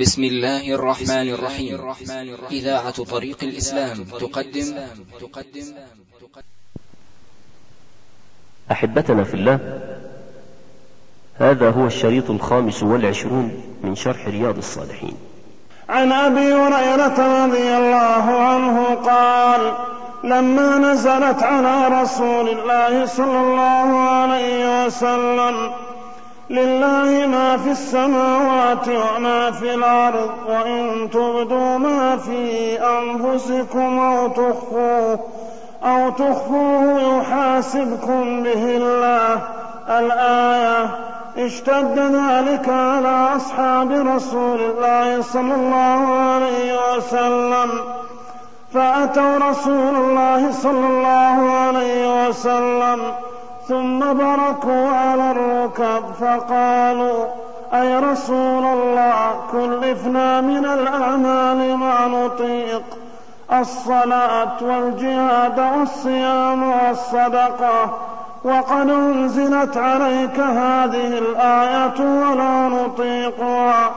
بسم الله الرحمن الرحيم. إذاعة طريق الإسلام تقدم. أحبتنا في الله هذا هو الشريط الخامس والعشرون من شرح رياض الصالحين. عن أبي هريرة رضي الله عنه قال لما نزلت على رسول الله صلى الله عليه وسلم لله ما في السماوات وما في الأرض وإن تبدوا ما في أنفسكم أو تخفوه أو تخفوه يحاسبكم به الله. الآية اشتد ذلك على أصحاب رسول الله صلى الله عليه وسلم. فأتوا رسول الله صلى الله عليه وسلم. ثم بركوا على الركب فقالوا أي رسول الله كلفنا من الأعمال ما نطيق. الصلاة والجهاد والصيام والصدقة. وقد أنزلت عليك هذه الآية ولا نطيقها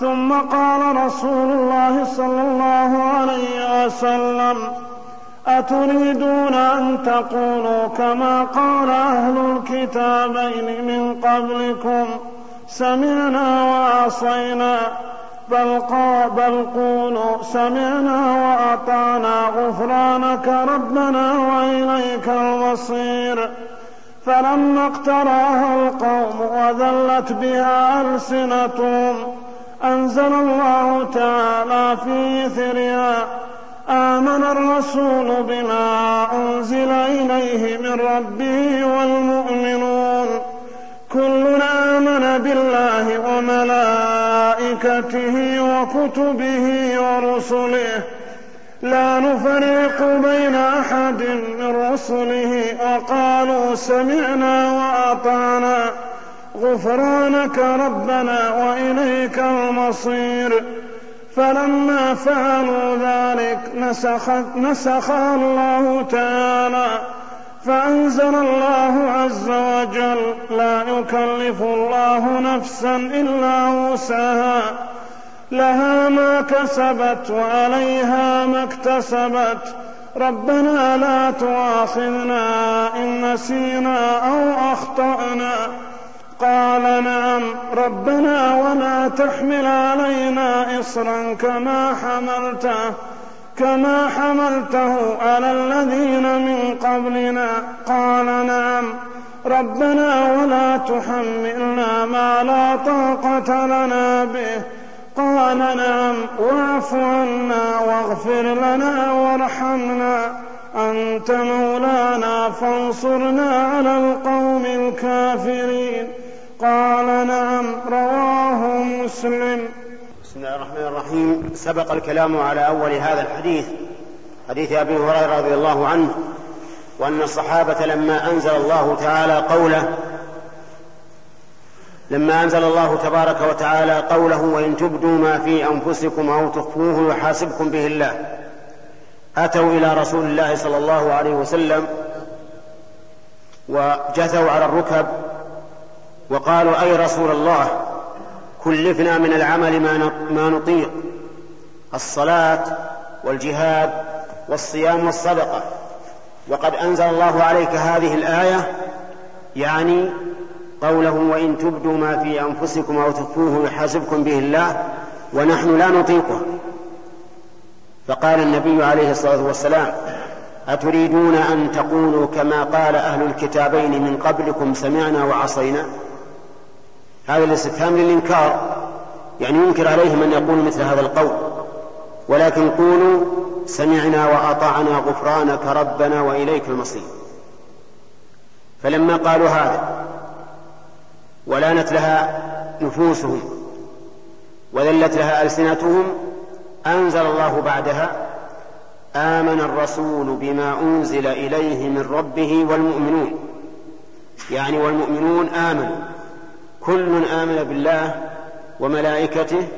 ثم قال رسول الله صلى الله عليه وسلم أتريدون أن تقولوا كما قال أهل الكتابين من قبلكم سمعنا وعصينا. بل, بل قولوا سمعنا وأطعنا غفرانك ربنا وإليك المصير. فلما اقتراها القوم وذلت بها ألسنتهم أنزل الله تعالى في إثرها آمن الرسول بما أنزل إليه من ربه والمؤمنون. كل آمن بالله وملائكته وكتبه ورسله. لا نفرق بين أحد من رسله. وقالوا سمعنا وأطعنا. غفرانك ربنا وإليك المصير. فلما فعلوا ذلك نسخ, نسخ الله تعالى فأنزل الله عز وجل لا يكلف الله نفسا إلا وسعها لها ما كسبت وعليها ما اكتسبت ربنا لا تؤاخذنا إن نسينا أو أخطأنا قال نعم ربنا ولا تحمل علينا إصرا كما حملته كما حملته على الذين من قبلنا. قال نعم ربنا ولا تحملنا ما لا طاقة لنا به. قال نعم واعف عنا واغفر لنا وارحمنا. أنت مولانا فانصرنا على القوم الكافرين. قال نعم رواه مسلم. بسم الله الرحمن الرحيم. سبق الكلام على أول هذا الحديث حديث أبي هريرة رضي الله عنه وأن الصحابة لما أنزل الله تعالى قوله لما أنزل الله تبارك وتعالى قوله وإن تبدوا ما في أنفسكم أو تخفوه يحاسبكم به الله أتوا إلى رسول الله صلى الله عليه وسلم وجثوا على الركب وقالوا أي رسول الله؟ كلفنا من العمل ما نطيق الصلاة والجهاد والصيام والصدقة. وقد أنزل الله عليك هذه الآية يعني قوله وإن تبدوا ما في أنفسكم أو تخفوه يحاسبكم به الله ونحن لا نطيقه. فقال النبي عليه الصلاة والسلام أتريدون أن تقولوا كما قال أهل الكتابين من قبلكم سمعنا وعصينا؟ هذا الاستفهام للإنكار. يعني ينكر عليهم أن يقولوا مثل هذا القول. ولكن قولوا سمعنا وأطعنا غفرانك ربنا وإليك المصير. فلما قالوا هذا ولانت لها نفوسهم وذلت لها ألسنتهم أنزل الله بعدها آمن الرسول بما أنزل إليه من ربه والمؤمنون. يعني والمؤمنون آمنوا. كل آمن بالله وملائكته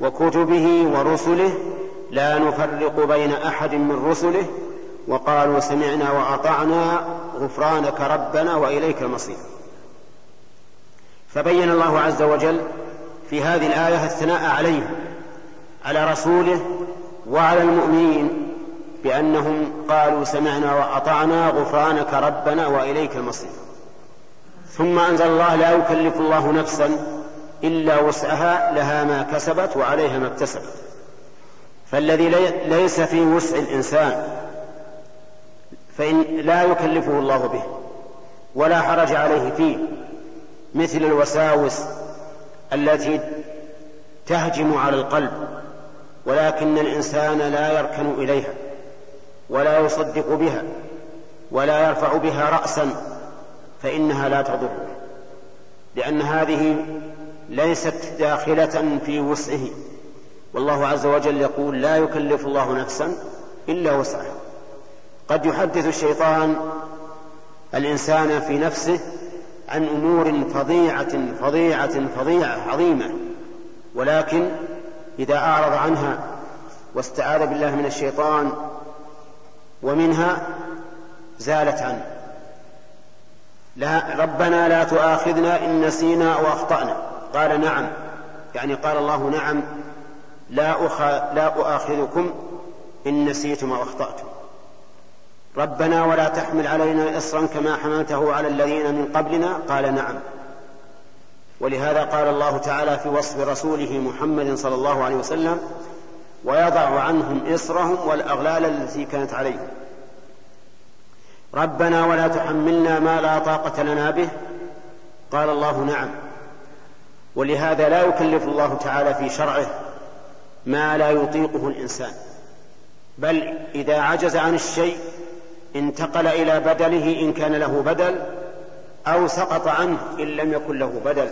وكتبه ورسله لا نفرق بين أحد من رسله وقالوا سمعنا وأطعنا غفرانك ربنا وإليك المصير. فبين الله عز وجل في هذه الآية الثناء عليه على رسوله وعلى المؤمنين بأنهم قالوا سمعنا وأطعنا غفرانك ربنا وإليك المصير. ثم أنزل الله لا يكلف الله نفسا إلا وسعها لها ما كسبت وعليها ما اكتسبت. فالذي ليس في وسع الإنسان فإن لا يكلفه الله به ولا حرج عليه فيه مثل الوساوس التي تهجم على القلب ولكن الإنسان لا يركن إليها ولا يصدق بها ولا يرفع بها رأسا. فإنها لا تضره لأن هذه ليست داخلة في وسعه. والله عز وجل يقول لا يكلف الله نفسا إلا وسعها. قد يحدث الشيطان الإنسان في نفسه عن أمور فظيعة فظيعة فظيعة عظيمة ولكن إذا أعرض عنها واستعاذ بالله من الشيطان ومنها زالت عنه. لا ربنا لا تؤاخذنا إن نسينا أو أخطأنا. قال نعم. يعني قال الله نعم. لا, أخ... لا أؤاخذكم إن نسيتم أو أخطأتم. ربنا ولا تحمل علينا إصرا كما حملته على الذين من قبلنا. قال نعم. ولهذا قال الله تعالى في وصف رسوله محمد صلى الله عليه وسلم ويضع عنهم إصرهم والأغلال التي كانت عليهم. ربنا ولا تحملنا ما لا طاقة لنا به. قال الله نعم. ولهذا لا يكلف الله تعالى في شرعه ما لا يطيقه الإنسان. بل إذا عجز عن الشيء انتقل إلى بدله إن كان له بدل أو سقط عنه إن لم يكن له بدل.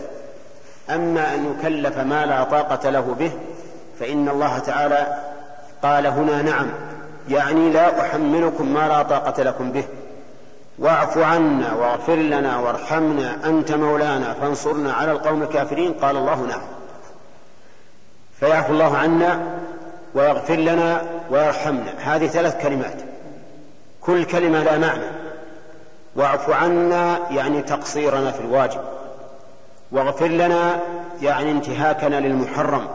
أما أن يكلف ما لا طاقة له به فإن الله تعالى قال هنا نعم. يعني لا أحملكم ما لا طاقة لكم به. واعف عنا واغفر لنا وارحمنا أنت مولانا فانصرنا على القوم الكافرين. قال الله نعم. فيعفو الله عنا ويغفر لنا ويرحمنا. هذه ثلاث كلمات. كل كلمة لا معنى. واعف عنا يعني تقصيرنا في الواجب. واغفر لنا يعني انتهاكنا للمحرم.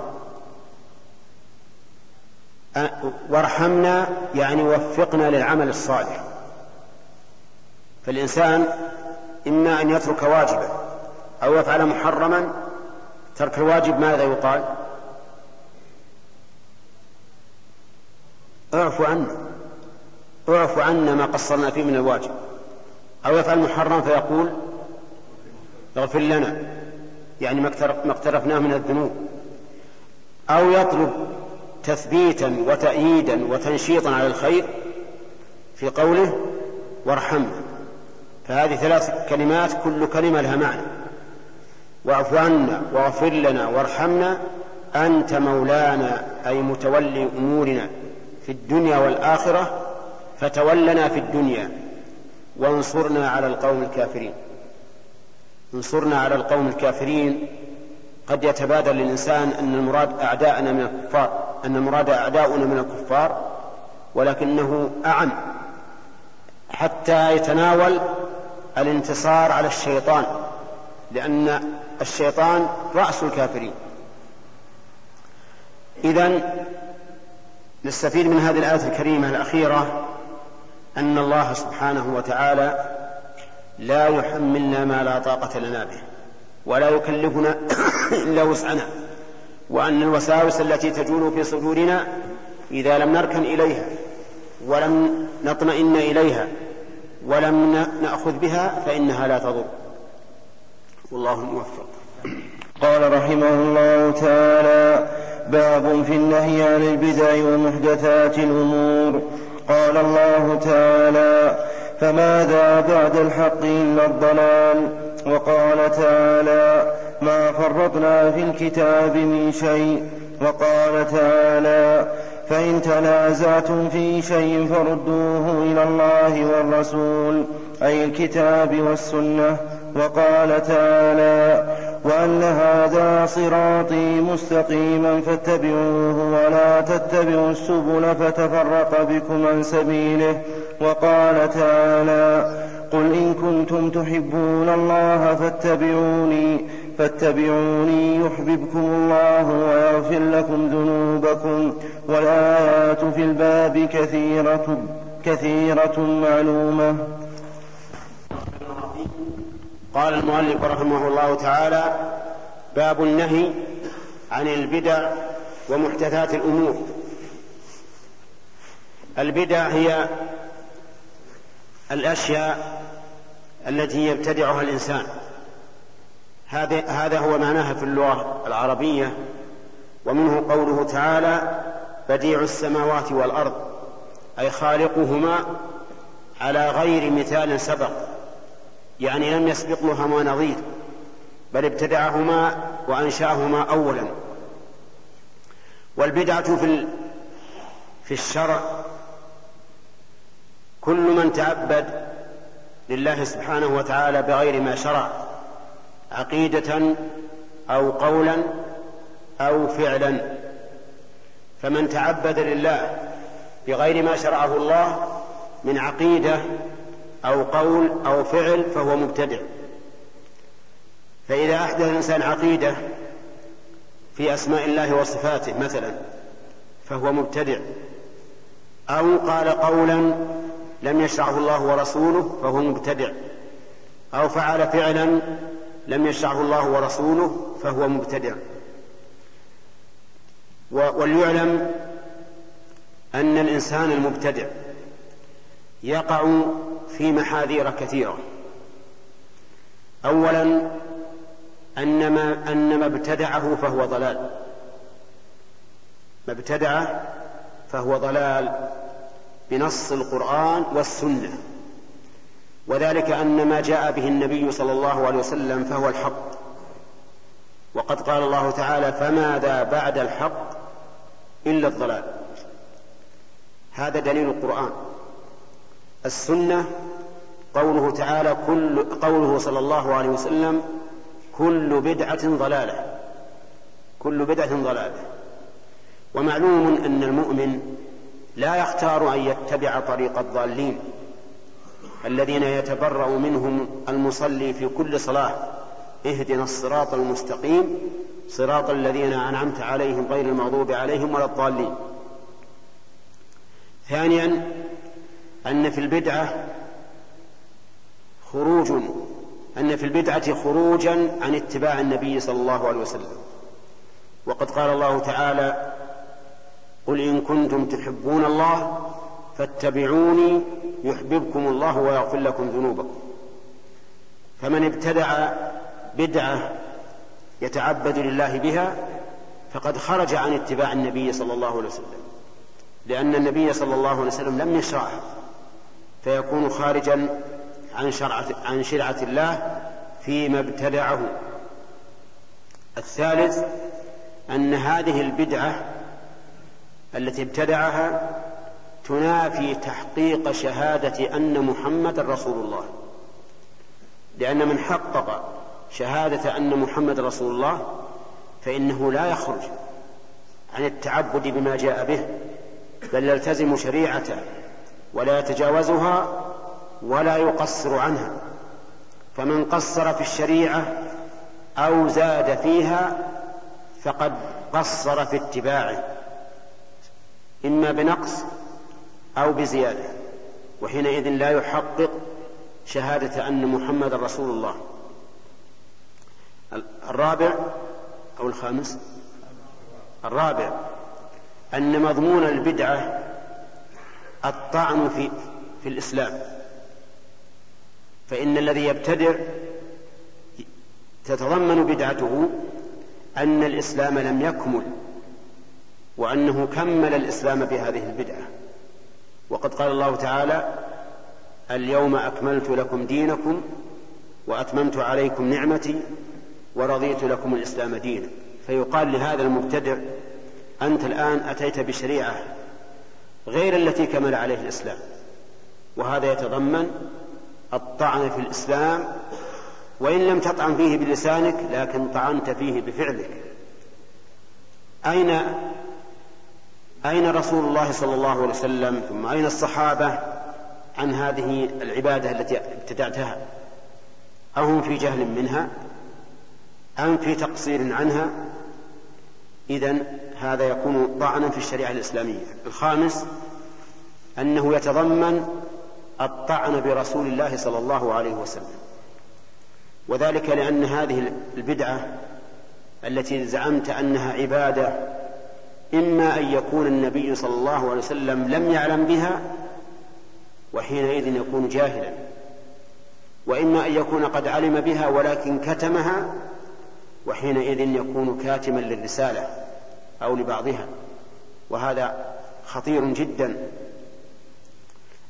وارحمنا يعني وفقنا للعمل الصالح. فالإنسان إما أن يترك واجبا أو يفعل محرما ترك الواجب ماذا يقال؟ اعف عنا اعف عنا ما قصرنا فيه من الواجب. أو يفعل محرم فيقول اغفر لنا يعني ما اقترفناه من الذنوب. أو يطلب تثبيتا وتأييدا وتنشيطا على الخير في قوله وارحمنا. فهذه ثلاث كلمات كل كلمة لها معنى. واعف عنا واغفر لنا وارحمنا أنت مولانا أي متولي أمورنا في الدنيا والآخرة فتولنا في الدنيا وانصرنا على القوم الكافرين. انصرنا على القوم الكافرين. قد يتبادر للإنسان أن المراد أعداءنا من الكفار أن المراد أعداؤنا من الكفار ولكنه أعم حتى يتناول الانتصار على الشيطان لأن الشيطان رأس الكافرين. إذا نستفيد من هذه الآية الكريمة الأخيرة أن الله سبحانه وتعالى لا يحملنا ما لا طاقة لنا به ولا يكلفنا إلا وسعنا. وأن الوساوس التي تجول في صدورنا إذا لم نركن إليها ولم نطمئن إليها ولم نأخذ بها فإنها لا تضر. والله الموفق قال رحمه الله تعالى باب في النهي عن البدع ومحدثات الأمور. قال الله تعالى فماذا بعد الحق إلا الضلال؟ وقال تعالى ما فرطنا في الكتاب من شيء. وقال تعالى فإن تنازعتم في شيء فردوه إلى الله والرسول أي الكتاب والسنة. وقال تعالى وأن هذا صراطي مستقيما فاتبعوه ولا تتبعوا السبل فتفرق بكم عن سبيله. وقال تعالى قل إن كنتم تحبون الله فاتبعوني. فاتبعوني يحببكم الله ويغفر لكم ذنوبكم والآيات في الباب كثيرة كثيرة معلومة. قال المؤلف رحمه الله تعالى باب النهي عن البدع ومحدثات الأمور. البدع هي الأشياء التي يبتدعها الإنسان. هذا هذا هو معناها في اللغة العربية ومنه قوله تعالى بديع السماوات والأرض أي خالقهما على غير مثال سبق. يعني لم يسبق لهما نظير بل ابتدعهما وأنشأهما أولا. والبدعة في في الشرع كل من تعبد لله سبحانه وتعالى بغير ما شرع. عقيدة أو قولا أو فعلا. فمن تعبد لله بغير ما شرعه الله من عقيدة أو قول أو فعل فهو مبتدع. فإذا أحدث الإنسان عقيدة في أسماء الله وصفاته مثلا فهو مبتدع. أو قال قولا لم يشرعه الله ورسوله فهو مبتدع. أو فعل فعلا لم يشرعه الله ورسوله فهو مبتدع. وليعلم أن الإنسان المبتدع يقع في محاذير كثيرة. أولا أن ما أن ما ابتدعه فهو ضلال. ما ابتدعه فهو ضلال بنص القرآن والسنة. وذلك أن ما جاء به النبي صلى الله عليه وسلم فهو الحق. وقد قال الله تعالى فماذا بعد الحق إلا الضلال هذا دليل القرآن. السنة قوله تعالى كل قوله صلى الله عليه وسلم كل بدعة ضلالة كل بدعة ضلالة ومعلوم أن المؤمن لا يختار أن يتبع طريق الضالين. الذين يتبرأ منهم المصلي في كل صلاة. اهدنا الصراط المستقيم. صراط الذين أنعمت عليهم غير المغضوب عليهم ولا الضالين. ثانيا أن في البدعة خروج أن في البدعة خروجا عن اتباع النبي صلى الله عليه وسلم. وقد قال الله تعالى قل إن كنتم تحبون الله فاتبعوني يحببكم الله ويغفر لكم ذنوبكم. فمن ابتدع بدعة يتعبد لله بها فقد خرج عن اتباع النبي صلى الله عليه وسلم. لأن النبي صلى الله عليه وسلم لم يشرعها فيكون خارجا عن شرعة عن شرعة الله فيما ابتدعه. الثالث أن هذه البدعة التي ابتدعها تنافي تحقيق شهادة أن محمد رسول الله. لأن من حقق شهادة أن محمد رسول الله فإنه لا يخرج عن التعبد بما جاء به بل يلتزم شريعته ولا يتجاوزها ولا يقصر عنها. فمن قصر في الشريعة أو زاد فيها فقد قصر في اتباعه. إما بنقص أو بزيادة وحينئذ لا يحقق شهادة أن محمد رسول الله. الرابع أو الخامس؟ الرابع أن مضمون البدعة الطعن في في الإسلام. فإن الذي يبتدع تتضمن بدعته أن الإسلام لم يكمل وأنه كمل الإسلام بهذه البدعة. وقد قال الله تعالى اليوم أكملت لكم دينكم وأتممت عليكم نعمتي ورضيت لكم الإسلام دينا. فيقال لهذا المبتدع أنت الآن أتيت بشريعة غير التي كمل عليه الإسلام. وهذا يتضمن الطعن في الإسلام وإن لم تطعن فيه بلسانك لكن طعنت فيه بفعلك. أين أين رسول الله صلى الله عليه وسلم؟ ثم أين الصحابة عن هذه العبادة التي ابتدعتها؟ أهم في جهل منها؟ أم في تقصير عنها؟ إذا هذا يكون طعنا في الشريعة الإسلامية. الخامس أنه يتضمن الطعن برسول الله صلى الله عليه وسلم. وذلك لأن هذه البدعة التي زعمت أنها عبادة إما أن يكون النبي صلى الله عليه وسلم لم يعلم بها وحينئذ يكون جاهلا وإما أن يكون قد علم بها ولكن كتمها وحينئذ يكون كاتما للرسالة أو لبعضها. وهذا خطير جدا.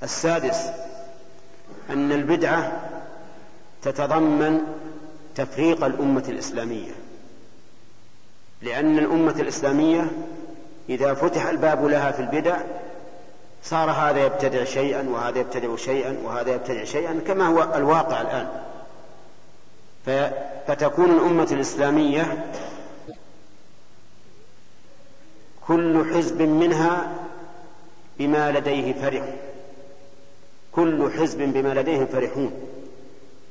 السادس أن البدعة تتضمن تفريق الأمة الإسلامية لأن الأمة الإسلامية إذا فتح الباب لها في البدع صار هذا يبتدع شيئا وهذا يبتدع شيئا وهذا يبتدع شيئا كما هو الواقع الآن. فتكون الأمة الإسلامية كل حزب منها بما لديه فرح. كل حزب بما لديهم فرحون.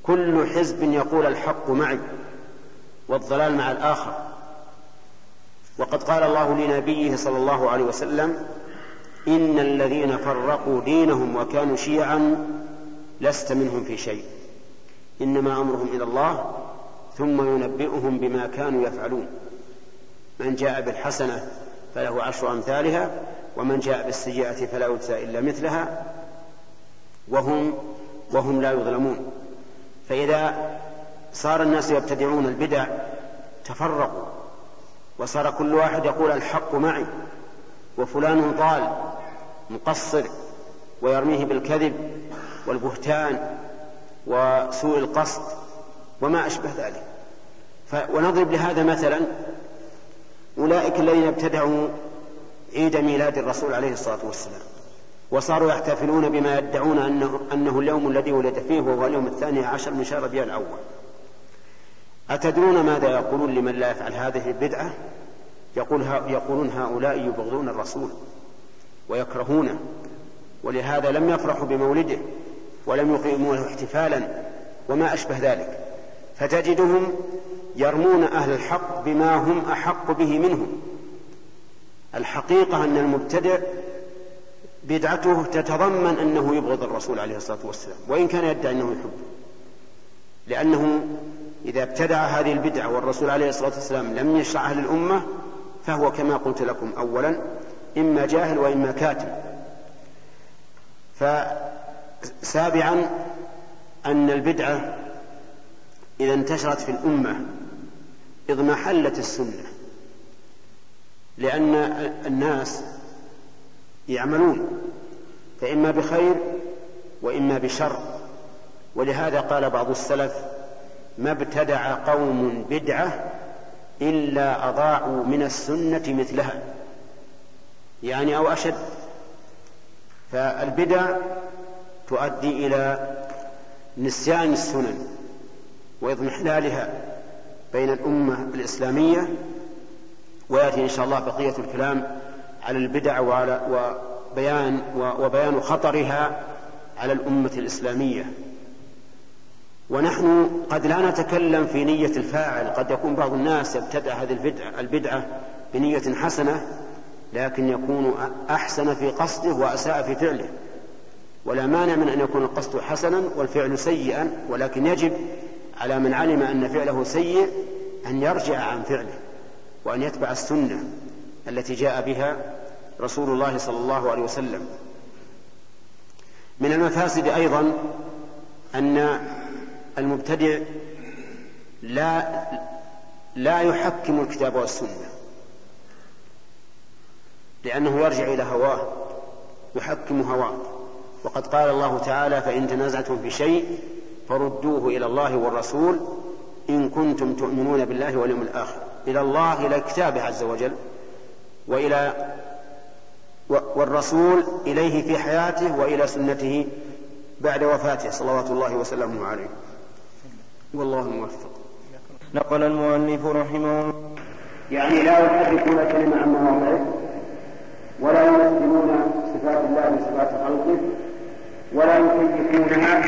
كل حزب يقول الحق معي والضلال مع الآخر. وقد قال الله لنبيه صلى الله عليه وسلم إن الذين فرقوا دينهم وكانوا شيعا لست منهم في شيء. إنما أمرهم إلى الله ثم ينبئهم بما كانوا يفعلون. من جاء بالحسنة فله عشر أمثالها ومن جاء بالسيئة فلا يجزى إلا مثلها. وهم وهم لا يظلمون. فإذا صار الناس يبتدعون البدع تفرقوا. وصار كل واحد يقول الحق معي وفلان ضال مقصر ويرميه بالكذب والبهتان وسوء القصد وما أشبه ذلك. ونضرب لهذا مثلا أولئك الذين ابتدعوا عيد ميلاد الرسول عليه الصلاة والسلام وصاروا يحتفلون بما يدعون أنه, أنه اليوم الذي ولد فيه وهو اليوم الثاني عشر من شهر ربيع الأول. أتدرون ماذا يقولون لمن لا يفعل هذه البدعة؟ يقول يقولون هؤلاء يبغضون الرسول ويكرهونه ولهذا لم يفرحوا بمولده ولم يقيموا له احتفالا وما أشبه ذلك. فتجدهم يرمون أهل الحق بما هم أحق به منهم. الحقيقة أن المبتدع بدعته تتضمن أنه يبغض الرسول عليه الصلاة والسلام وإن كان يدعي أنه يحبه لأنه إذا ابتدع هذه البدعة والرسول عليه الصلاة والسلام لم يشرعها للأمة فهو كما قلت لكم أولا إما جاهل وإما كاتب. فسابعا أن البدعة إذا انتشرت في الأمة اضمحلت السنة لأن الناس يعملون فإما بخير وإما بشر. ولهذا قال بعض السلف ما ابتدع قوم بدعة إلا أضاعوا من السنة مثلها يعني أو أشد. فالبدع تؤدي إلى نسيان السنن وإضمحلالها بين الأمة الإسلامية ويأتي إن شاء الله بقية الكلام على البدع وعلى وبيان وبيان خطرها على الأمة الإسلامية. ونحن قد لا نتكلم في نية الفاعل. قد يكون بعض الناس يبتدع هذه البدعة, البدعة بنية حسنة لكن يكون أحسن في قصده وأساء في فعله. ولا مانع من أن يكون القصد حسنا والفعل سيئا ولكن يجب على من علم أن فعله سيء أن يرجع عن فعله وأن يتبع السنة التي جاء بها رسول الله صلى الله عليه وسلم. من المفاسد أيضا أن المبتدع لا لا يحكم الكتاب والسنة لأنه يرجع إلى هواه يحكم هواه. وقد قال الله تعالى فإن تنازعتم في شيء فردوه إلى الله والرسول إن كنتم تؤمنون بالله واليوم الآخر. إلى الله إلى كتابه عز وجل وإلى والرسول إليه في حياته وإلى سنته بعد وفاته صلوات الله وسلامه عليه. والله الموفق نقل المؤلف رحمه الله. يعني لا يحرفون كلمة عن مواضعه ولا يمثلون صفات الله بصفات خلقه ولا يكيفونها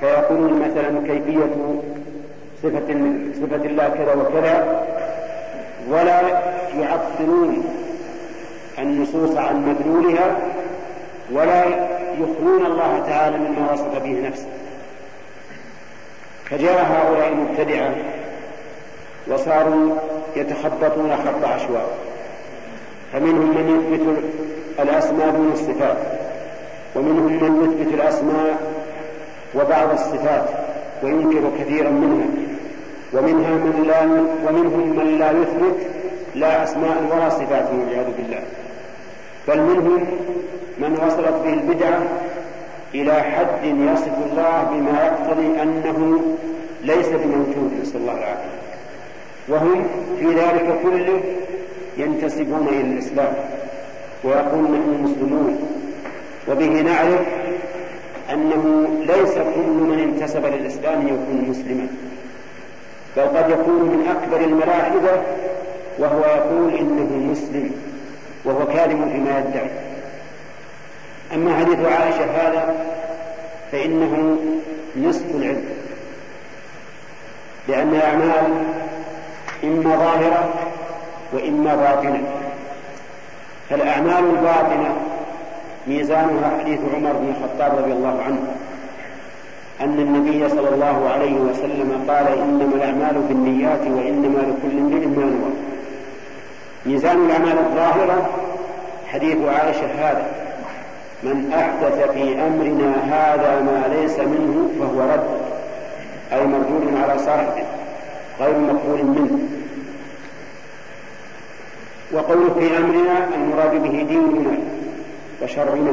فيقولون مثلا كيفية صفة صفة الله كذا وكذا ولا يعطلون النصوص عن مدلولها ولا يخلون الله تعالى مما وصف به نفسه. فجاء هؤلاء المبتدعة وصاروا يتخبطون خط عشواء. فمنهم من يثبت الأسماء دون الصفات ومنهم من يثبت الأسماء وبعض الصفات وينكر كثيرا منها. ومنها من لا ومنهم من لا يثبت لا أسماء ولا صفات والعياذ بالله. بل منهم من وصلت به البدعة إلى حد يصف الله بما يقتضي أنه ليس بموجود نسأل الله العافية. وهم في ذلك كله ينتسبون إلى الإسلام ويقولون نحن مسلمون. وبه نعرف أنه ليس كل من انتسب للإسلام يكون مسلما. بل قد يكون من أكبر الملاحدة وهو يقول إنه مسلم وهو كاذب فيما يدعي. أما حديث عائشة هذا فإنه نصف العلم. لأن الأعمال إما ظاهرة وإما باطنة. فالأعمال الباطنة ميزانها حديث عمر بن الخطاب رضي الله عنه أن النبي صلى الله عليه وسلم قال إنما الأعمال بالنيات وإنما لكل امرئ ما نوى. ميزان الأعمال الظاهرة حديث عائشة هذا. من أحدث في أمرنا هذا ما ليس منه فهو رد أي مردود على صاحبه غير مقبول منه. وقوله في أمرنا المراد به ديننا وشرعنا.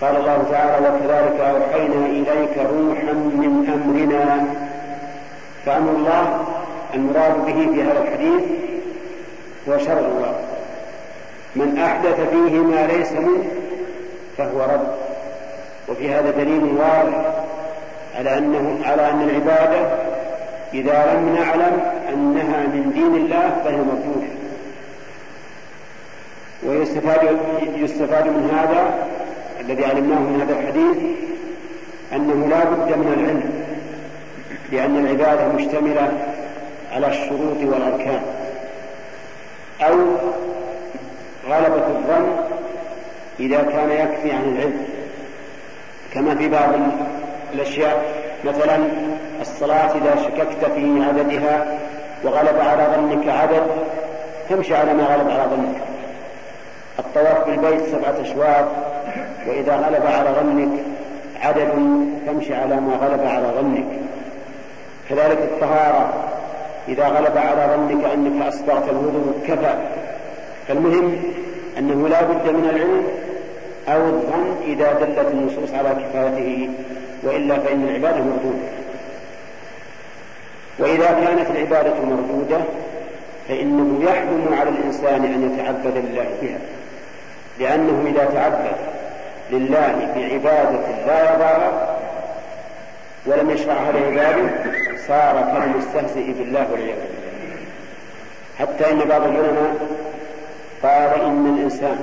قال الله تعالى وكذلك أوحينا إليك روحا من أمرنا. فأمر الله المراد به في هذا الحديث هو شرع الله. من أحدث فيه ما ليس منه فهو رد وفي هذا دليل واضح على أنه على أن العبادة إذا لم نعلم أنها من دين الله فهي مردودة ويستفاد يستفاد من هذا الذي علمناه من هذا الحديث أنه لا بد من العلم لأن العبادة مشتملة على الشروط والأركان. أو غلبة الظن إذا كان يكفي عن العلم كما في بعض الأشياء مثلا الصلاة إذا شككت في عددها وغلب على ظنك عدد تمشي على ما غلب على ظنك. الطواف بالبيت سبعة أشواط وإذا غلب على ظنك عدد تمشي على ما غلب على ظنك. كذلك الطهارة إذا غلب على ظنك أنك أسبغت الوضوء كفى. فالمهم أنه لا بد من العلم أو الظن إذا دلت النصوص على كفايته وإلا فإن العبادة مردودة. وإذا كانت العبادة مردودة فإنه يحرم على الإنسان أن يتعبد لله بها. لأنه إذا تعبد لله بعبادة لا يرضاها ولم يشرعها لعباده صار كالمستهزئ بالله والعياذ بالله. حتى إن بعض العلماء قال إن الإنسان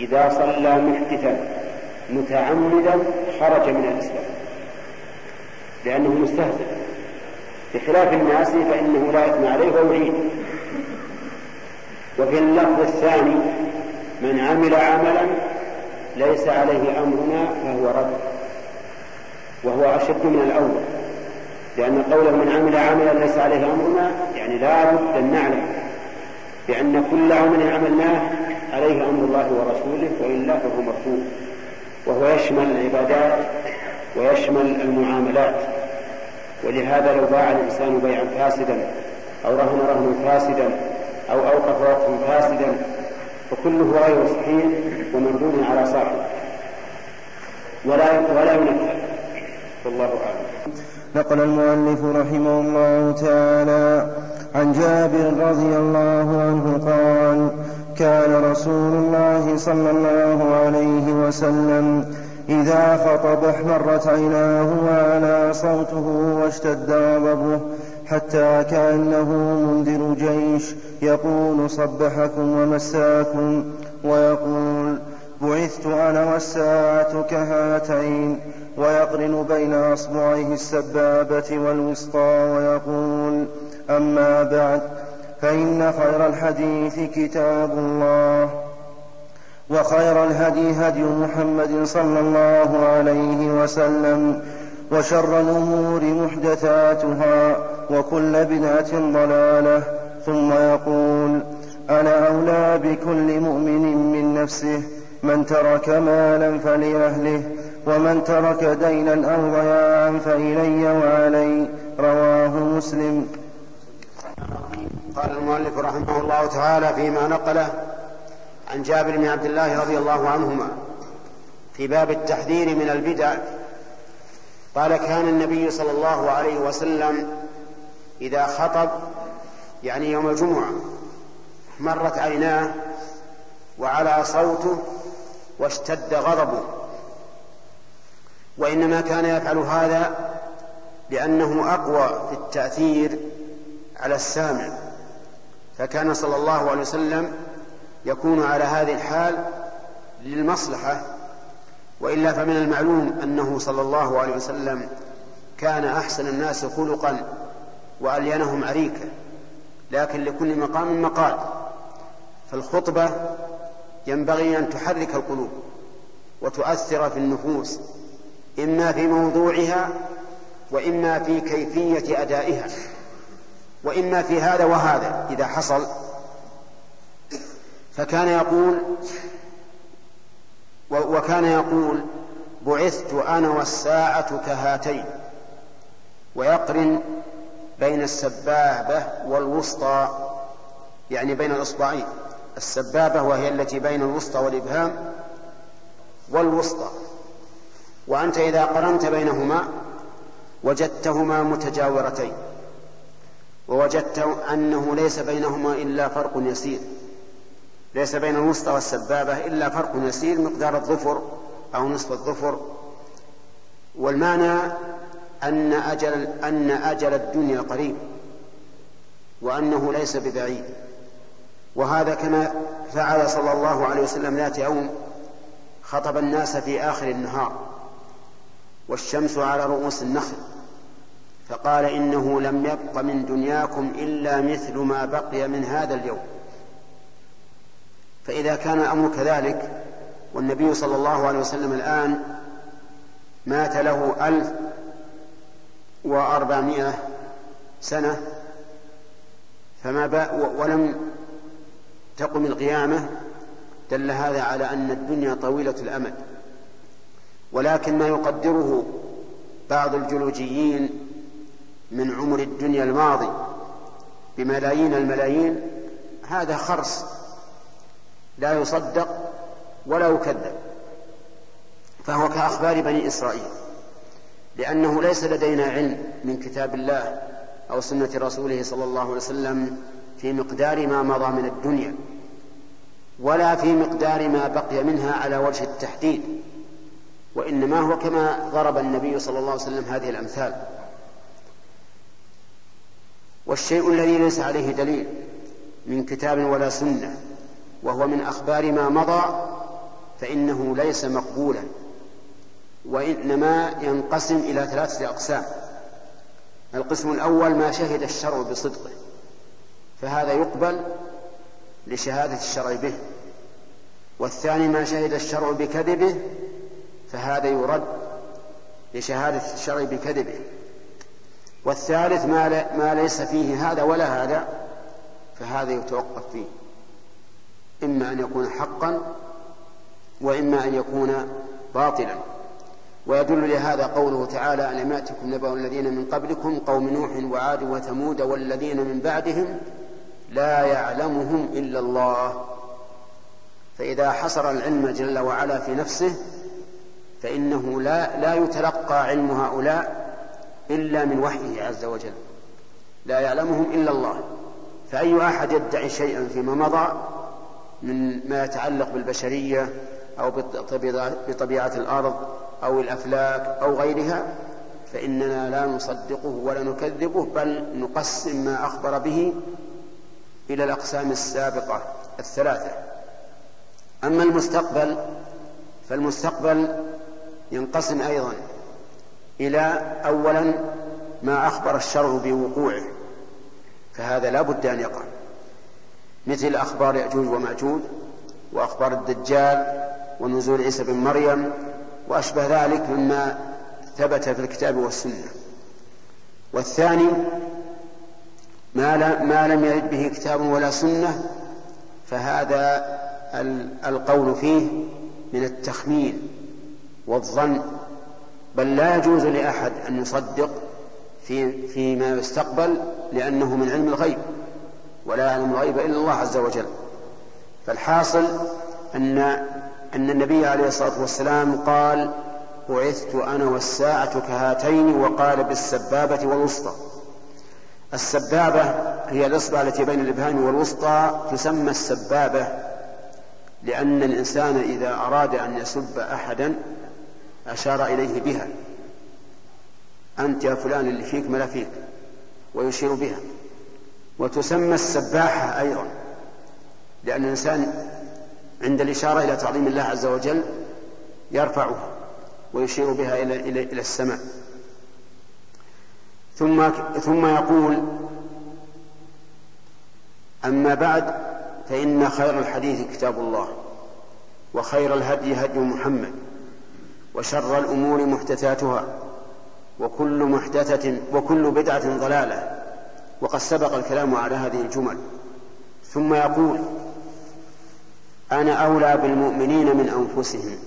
إذا صلى محدثا متعمدا خرج من الإسلام. لأنه مستهزئ. بخلاف الناس فإنه لا إثم عليه ويعيد وفي اللفظ الثاني من عمل عملا ليس عليه أمرنا فهو رد. وهو أشد من الأول. لأن قوله من عمل عملا ليس عليه أمرنا يعني لا بد أن نعلم. بأن كل عمل عملناه عليه أمر الله ورسوله وإلا فهو مرفوض. وهو يشمل العبادات ويشمل المعاملات. ولهذا لو باع الإنسان بيعا فاسدا أو رهن رهنا فاسدا أو أوقف وقفا فاسدا فكله غير صحيح ومردود على صاحبه ولا ولا ينفذ والله أعلم. نقل المؤلف رحمه الله تعالى عن جابر رضي الله عنه كان رسول الله صلى الله عليه وسلم إذا خطب احمرت عيناه وعلى صوته واشتد غضبه حتى كأنه منذر جيش يقول صبحكم ومساكم ويقول بعثت أنا والساعة كهاتين ويقرن بين أصبعيه السبابة والوسطى ويقول أما بعد فإن خير الحديث كتاب الله وخير الهدي هدي محمد صلى الله عليه وسلم وشر الأمور محدثاتها وكل بدعة ضلالة. ثم يقول أنا أولى بكل مؤمن من نفسه من ترك مالا فلأهله ومن ترك دينا أو ضياعا فإلي وعلي رواه مسلم. قال المؤلف رحمه الله تعالى فيما نقله عن جابر بن عبد الله رضي الله عنهما في باب التحذير من البدع. قال كان النبي صلى الله عليه وسلم إذا خطب يعني يوم الجمعة مرت عيناه وعلى صوته واشتد غضبه. وإنما كان يفعل هذا لأنه أقوى في التأثير على السامع. فكان صلى الله عليه وسلم يكون على هذه الحال للمصلحة وإلا فمن المعلوم أنه صلى الله عليه وسلم كان أحسن الناس خلقا وألينهم عريكا لكن لكل مقام مقال. فالخطبة ينبغي أن تحرك القلوب وتؤثر في النفوس إما في موضوعها وإما في كيفية أدائها. وإما في هذا وهذا إذا حصل. فكان يقول وكان يقول بعثت أنا والساعة كهاتين ويقرن بين السبابة والوسطى يعني بين الإصبعين. السبابة وهي التي بين الوسطى والإبهام والوسطى. وأنت إذا قرنت بينهما وجدتهما متجاورتين. ووجدت أنه ليس بينهما إلا فرق يسير. ليس بين الوسطى والسبابة إلا فرق يسير مقدار الظفر أو نصف الظفر. والمعنى أن أجل أن أجل الدنيا قريب وأنه ليس ببعيد. وهذا كما فعل صلى الله عليه وسلم ذات يوم خطب الناس في آخر النهار والشمس على رؤوس النخل. فقال إنه لم يبق من دنياكم إلا مثل ما بقي من هذا اليوم. فإذا كان الأمر كذلك والنبي صلى الله عليه وسلم الآن مات له ألف وأربعمائة سنة فما بقى ولم تقم القيامة دل هذا على أن الدنيا طويلة الأمد. ولكن ما يقدره بعض الجيولوجيين من عمر الدنيا الماضي بملايين الملايين هذا خرص لا يصدق ولا يكذب فهو كأخبار بني إسرائيل لأنه ليس لدينا علم من كتاب الله أو سنة رسوله صلى الله عليه وسلم في مقدار ما مضى من الدنيا ولا في مقدار ما بقي منها على وجه التحديد وإنما هو كما ضرب النبي صلى الله عليه وسلم هذه الأمثال. والشيء الذي ليس عليه دليل من كتاب ولا سنة وهو من أخبار ما مضى فإنه ليس مقبولا وإنما ينقسم إلى ثلاثة أقسام. القسم الأول ما شهد الشرع بصدقه فهذا يقبل لشهادة الشرع به. والثاني ما شهد الشرع بكذبه فهذا يرد لشهادة الشرع بكذبه. والثالث ما, ما ليس فيه هذا ولا هذا فهذا يتوقف فيه. إما أن يكون حقا وإما أن يكون باطلا. ويدل لهذا قوله تعالى ألم يأتكم نبأ الذين من قبلكم قوم نوح وعاد وثمود والذين من بعدهم لا يعلمهم إلا الله. فإذا حصر العلم جل وعلا في نفسه فإنه لا لا يتلقى علم هؤلاء إلا من وحيه عز وجل. لا يعلمهم إلا الله. فأي أحد يدعي شيئا فيما مضى من ما يتعلق بالبشرية أو بطبيعة الأرض أو الأفلاك أو غيرها فإننا لا نصدقه ولا نكذبه بل نقسم ما أخبر به إلى الأقسام السابقة الثلاثة. أما المستقبل فالمستقبل ينقسم أيضا. إلى أولا ما أخبر الشرع بوقوعه فهذا لا بد أن يقع. مثل أخبار يأجوج ومأجوج وأخبار الدجال ونزول عيسى بن مريم وأشبه ذلك مما ثبت في الكتاب والسنة. والثاني ما, ما لم يرد به كتاب ولا سنة فهذا القول فيه من التخمين والظن بل لا يجوز لأحد أن يصدق في فيما يستقبل لأنه من علم الغيب ولا يعلم الغيب إلا الله عز وجل. فالحاصل أن أن النبي عليه الصلاة والسلام قال بعثت أنا والساعة كهاتين وقال بالسبابة والوسطى السبابة هي الإصبع التي بين الإبهام والوسطى تسمى السبابة لأن الإنسان إذا أراد أن يسب أحدا أشار إليه بها. أنت يا فلان اللي فيك ما فيك ويشير بها. وتسمى السباحة أيضا لأن الإنسان عند الإشارة إلى تعظيم الله عز وجل يرفعها ويشير بها إلى إلى إلى السماء. ثم ثم يقول أما بعد فإن خير الحديث كتاب الله وخير الهدي هدي محمد. وشر الأمور محدثاتها وكل محدثة وكل بدعة ضلالة وقد سبق الكلام على هذه الجمل. ثم يقول أنا أولى بالمؤمنين من أنفسهم.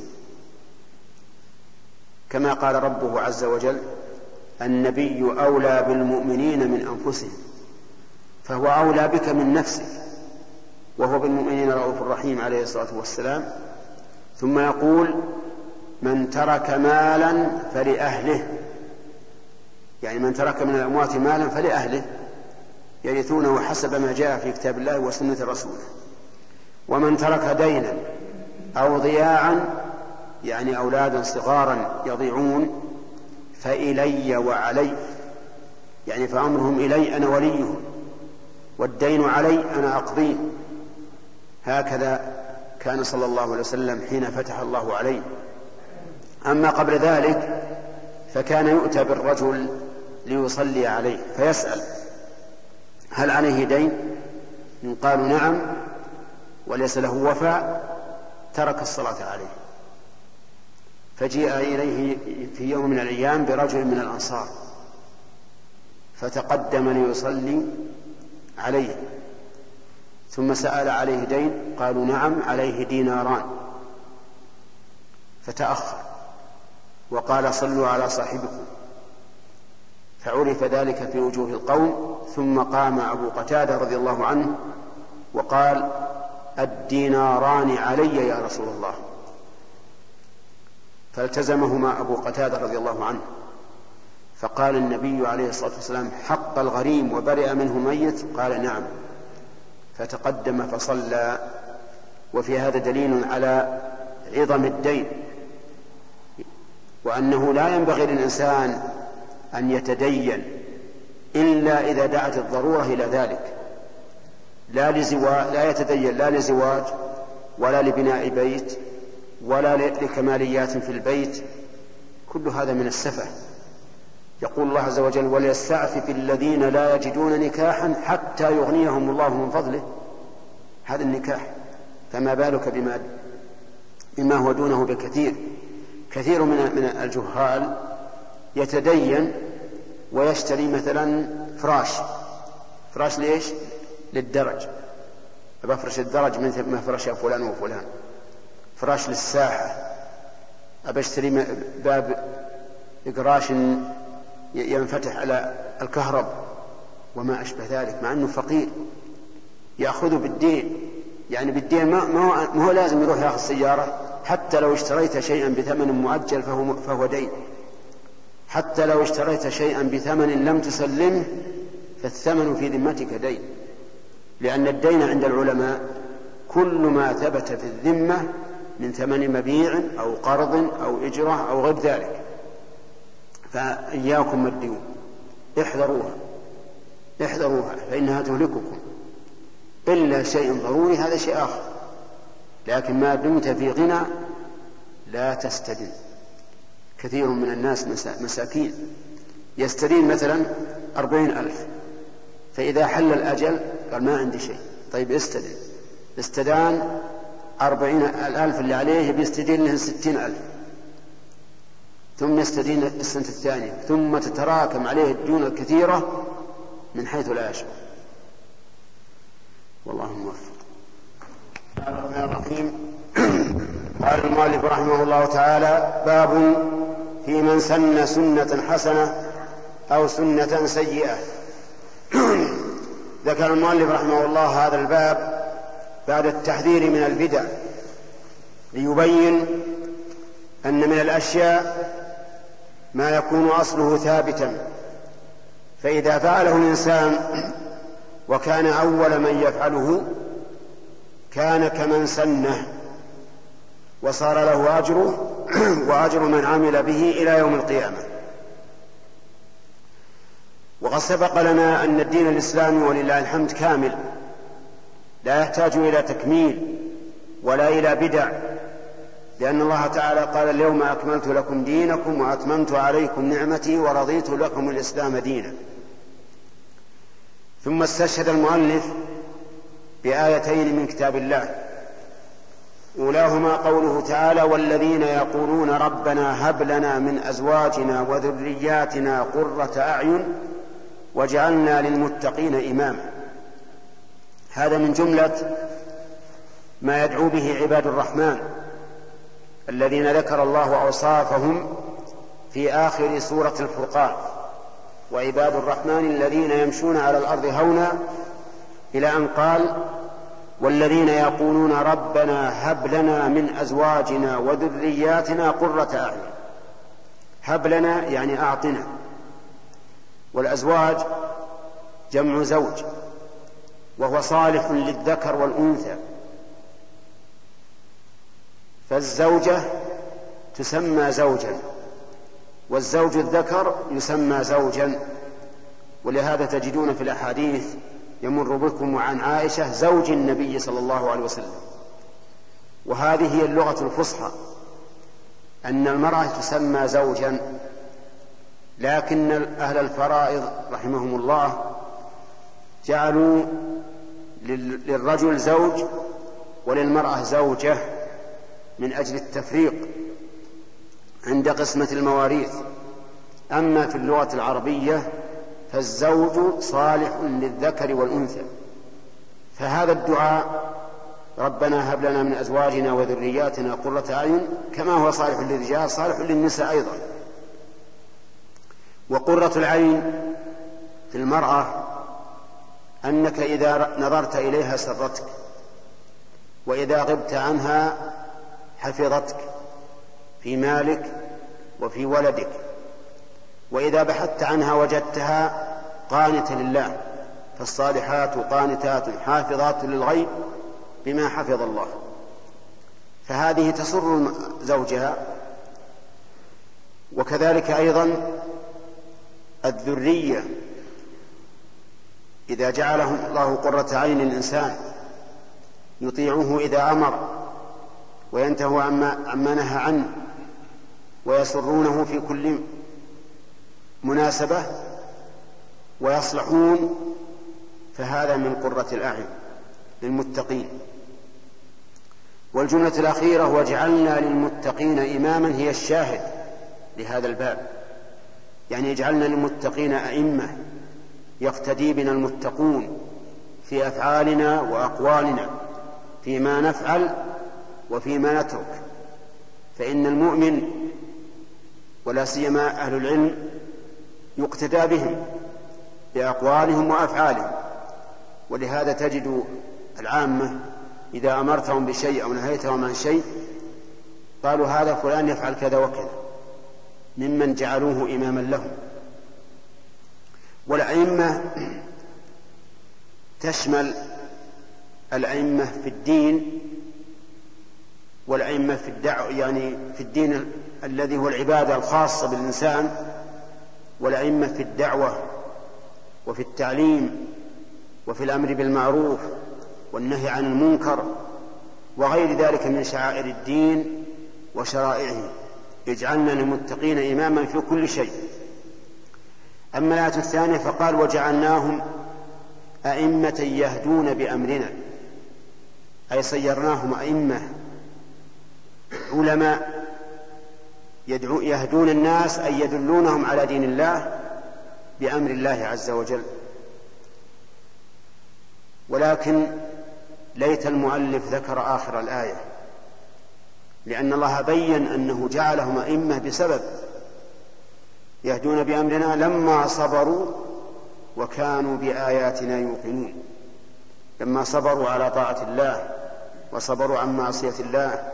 كما قال ربه عز وجل النبي أولى بالمؤمنين من أنفسهم فهو أولى بك من نفسك وهو بالمؤمنين رؤوف رحيم عليه الصلاة والسلام. ثم يقول من ترك مالا فلأهله. يعني من ترك من الأموات مالا فلأهله يرثونه حسب ما جاء في كتاب الله وسنة رسوله. ومن ترك دينا أو ضياعا يعني أولادا صغارا يضيعون فإلي وعلي. يعني فأمرهم إلي أنا وليهم. والدين علي أنا أقضيه. هكذا كان صلى الله عليه وسلم حين فتح الله عليه. أما قبل ذلك فكان يؤتى بالرجل ليصلي عليه فيسأل هل عليه دين؟ إن قالوا نعم وليس له وفاء ترك الصلاة عليه. فجيء إليه في يوم من الأيام برجل من الأنصار فتقدم ليصلي عليه. ثم سأل عليه دين؟ قالوا نعم عليه ديناران. فتأخر. وقال صلوا على صاحبكم. فعرف ذلك في وجوه القوم ثم قام أبو قتادة رضي الله عنه وقال الديناران علي يا رسول الله. فالتزمهما أبو قتادة رضي الله عنه. فقال النبي عليه الصلاة والسلام حق الغريم وبرئ منه ميت؟ قال نعم. فتقدم فصلى. وفي هذا دليل على عظم الدين. وأنه لا ينبغي للإنسان أن يتدين إلا إذا دعت الضرورة إلى ذلك. لا لزواج لا يتدين لا لزواج ولا لبناء بيت ولا لكماليات في البيت. كل هذا من السفه. يقول الله عز وجل وليستعفف الذين لا يجدون نكاحا حتى يغنيهم الله من فضله. هذا النكاح فما بالك بما بما هو دونه بكثير. كثير من من الجهال يتدين ويشتري مثلا فراش. فراش ليش؟ للدرج. بفرش الدرج مثل ما فرش فلان وفلان. فراش للساحة. أبى أشتري باب إقراش ينفتح على الكهرب وما أشبه ذلك مع أنه فقير. يأخذه بالدين. يعني بالدين ما, ما هو لازم يروح ياخذ سيارة. حتى لو اشتريت شيئا بثمن مؤجل فهو, فهو دين. حتى لو اشتريت شيئا بثمن لم تسلمه فالثمن في ذمتك دين. لأن الدين عند العلماء كل ما ثبت في الذمة من ثمن مبيع أو قرض أو إجرة أو غير ذلك. فإياكم والديون. احذروها. احذروها فإنها تهلككم. إلا شيء ضروري هذا شيء آخر. لكن ما دمت في غنى لا تستدن كثير من الناس مساكين. يستدين مثلا أربعين ألف. فإذا حل الأجل قال ما عندي شيء. طيب استدن استدان أربعين الألف اللي عليه بيستدين له ستين ألف. ثم يستدين السنة الثانية. ثم تتراكم عليه الديون الكثيرة من حيث لا يشعر. والله موفق. الرحمن الرحيم. قال المؤلف رحمه الله تعالى باب في من سن سنة حسنة أو سنة سيئة. ذكر المؤلف رحمه الله هذا الباب بعد التحذير من البدع ليبين أن من الأشياء ما يكون أصله ثابتا. فإذا فعله الإنسان وكان أول من يفعله كان كمن سنه وصار له أجره وأجر من عمل به إلى يوم القيامة. وقد سبق لنا أن الدين الإسلامي ولله الحمد كامل لا يحتاج إلى تكميل ولا إلى بدع لأن الله تعالى قال اليوم أكملت لكم دينكم وأتممت عليكم نعمتي ورضيت لكم الإسلام دينا. ثم استشهد المؤلف بآيتين من كتاب الله. أولاهما قوله تعالى والذين يقولون ربنا هب لنا من أزواجنا وذرياتنا قرة أعين وجعلنا للمتقين إماما. هذا من جملة ما يدعو به عباد الرحمن الذين ذكر الله أوصافهم في آخر سورة الفرقان. وعباد الرحمن الذين يمشون على الأرض هونا إلى أن قال والذين يقولون ربنا هب لنا من أزواجنا وذرياتنا قرة أعين. هب لنا يعني أعطنا. والأزواج جمع زوج وهو صالح للذكر والأنثى. فالزوجة تسمى زوجا والزوج الذكر يسمى زوجا. ولهذا تجدون في الأحاديث يمر بكم عن عائشة زوج النبي صلى الله عليه وسلم. وهذه هي اللغة الفصحى أن المرأة تسمى زوجا لكن أهل الفرائض رحمهم الله جعلوا للرجل زوج وللمرأة زوجة من أجل التفريق عند قسمة المواريث. أما في اللغة العربية فالزوج صالح للذكر والأنثى. فهذا الدعاء ربنا هب لنا من أزواجنا وذرياتنا قرة أعين كما هو صالح للرجال صالح للنساء أيضا. وقرة العين في المرأة أنك إذا نظرت إليها سرتك وإذا غبت عنها حفظتك في مالك وفي ولدك. وإذا بحثت عنها وجدتها قانتة لله فالصالحات قانتات حافظات للغيب بما حفظ الله. فهذه تسر زوجها وكذلك أيضا الذرية إذا جعلهم الله قرة عين الإنسان يطيعه إذا أمر وينتهوا عما, عما نهى عنه ويسرونه في كل مناسبة ويصلحون فهذا من قرة الأعين للمتقين. والجملة الأخيرة وجعلنا للمتقين إماما هي الشاهد لهذا الباب. يعني اجعلنا للمتقين أئمة يقتدي بنا المتقون في أفعالنا وأقوالنا فيما نفعل وفيما نترك. فإن المؤمن ولا سيما أهل العلم يقتدى بهم بأقوالهم وأفعالهم. ولهذا تجد العامة إذا أمرتهم بشيء أو نهيتهم عن شيء قالوا هذا فلان يفعل كذا وكذا ممن جعلوه إماما لهم. والأئمة تشمل الأئمة في الدين والأئمة في الدعوة يعني في الدين الذي هو العبادة الخاصة بالإنسان والأئمة في الدعوة وفي التعليم وفي الأمر بالمعروف والنهي عن المنكر وغير ذلك من شعائر الدين وشرائعه. اجعلنا للمتقين إماما في كل شيء. أما الآية الثانية فقال وجعلناهم أئمة يهدون بأمرنا أي صيرناهم أئمة علماء يدعو يهدون الناس أي يدلونهم على دين الله بأمر الله عز وجل. ولكن ليت المؤلف ذكر آخر الآية لأن الله بين أنه جعلهم أئمة بسبب يهدون بأمرنا لما صبروا وكانوا بآياتنا يوقنون. لما صبروا على طاعة الله وصبروا عن معصية الله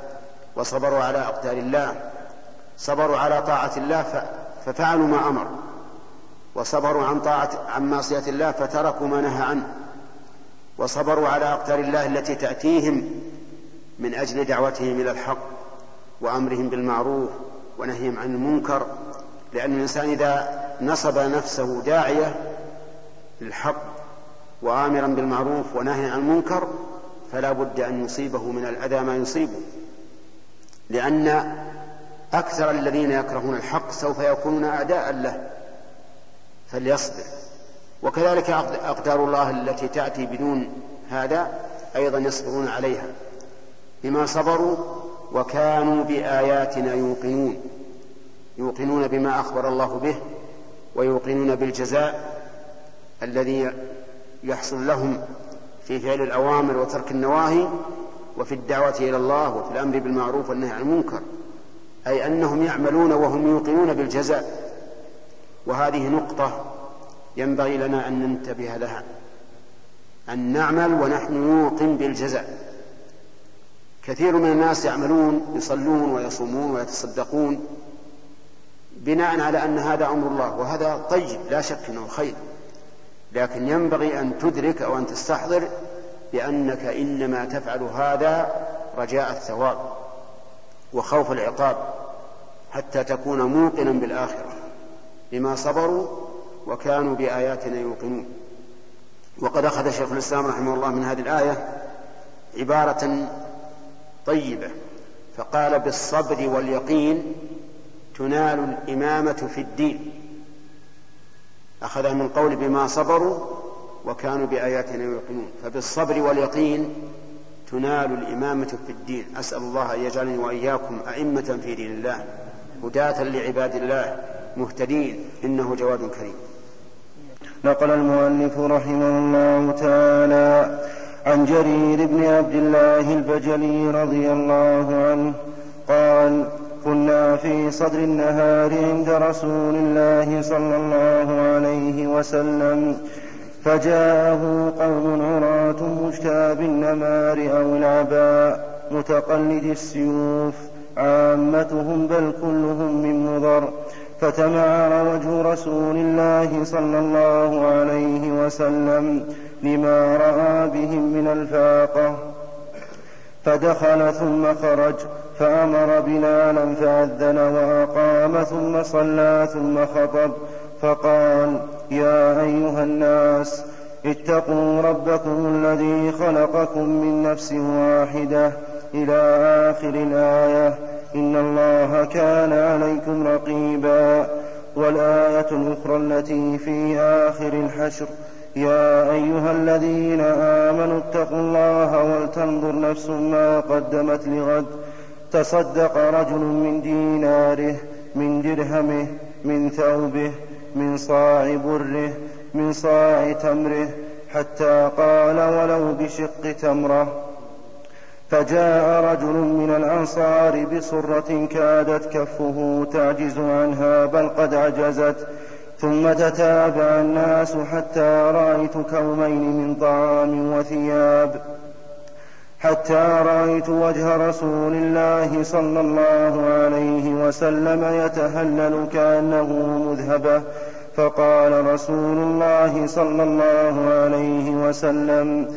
وصبروا على أقدار الله صبروا على طاعة الله ففعلوا ما أمر. وصبروا عن طاعة عن معصية الله فتركوا ما نهى عنه. وصبروا على أقدار الله التي تأتيهم من أجل دعوتهم إلى الحق وأمرهم بالمعروف ونهيهم عن المنكر. لأن الإنسان إذا نصب نفسه داعية للحق وآمرا بالمعروف ونهيا عن المنكر فلا بد أن يصيبه من الأذى ما يصيبه. لأن أكثر الذين يكرهون الحق سوف يكونون أعداء له. فليصبر. وكذلك أقدار الله التي تأتي بدون هذا أيضا يصبرون عليها. بما صبروا وكانوا بآياتنا يوقنون. يوقنون بما أخبر الله به ويوقنون بالجزاء الذي يحصل لهم في فعل الأوامر وترك النواهي وفي الدعوة إلى الله وفي الأمر بالمعروف والنهي عن المنكر. أي أنهم يعملون وهم يوقنون بالجزاء. وهذه نقطة ينبغي لنا أن ننتبه لها. أن نعمل ونحن نوقن بالجزاء. كثير من الناس يعملون يصلون ويصومون ويتصدقون بناء على أن هذا أمر الله. وهذا طيب لا شك أنه خير. لكن ينبغي أن تدرك أو أن تستحضر بأنك إنما تفعل هذا رجاء الثواب. وخوف العقاب حتى تكون موقنا بالآخرة بما صبروا وكانوا بآياتنا يوقنون. وقد أخذ شيخ الإسلام رحمه الله من هذه الآية عبارة طيبة فقال بالصبر واليقين تنال الإمامة في الدين. أخذها من قول بما صبروا وكانوا بآياتنا يوقنون. فبالصبر واليقين تنال الإمامة في الدين. أسأل الله أن يجعلني وإياكم أئمة في دين الله هداة لعباد الله مهتدين. إنه جواد كريم. نقل المؤلف رحمه الله تعالى عن جرير بن عبد الله البجلي رضي الله عنه قال كنا في صدر النهار عند رسول الله صلى الله عليه وسلم فجاءه قوم عراة مجتاب النمار أو العباء متقلد السيوف عامتهم بل كلهم من مضر فتمعر وجه رسول الله صلى الله عليه وسلم لما رأى بهم من الفاقة. فدخل ثم خرج فأمر بلالا فأذن وأقام ثم صلى ثم خطب فقال يا أيها الناس اتقوا ربكم الذي خلقكم من نفس واحدة إلى آخر الآية. إن الله كان عليكم رقيبا. والآية الأخرى التي في آخر الحشر يا أيها الذين آمنوا اتقوا الله ولتنظر نفس ما قدمت لغد. تصدق رجل من ديناره من درهمه من ثوبه من صاع بره من صاع تمره حتى قال ولو بشق تمره. فجاء رجل من الأنصار بصرة كادت كفه تعجز عنها بل قد عجزت. ثم تتابع الناس حتى رأيت كومين من طعام وثياب. حتى رأيت وجه رسول الله صلى الله عليه وسلم يتهلل كأنه مذهبة. فقال رسول الله صلى الله عليه وسلم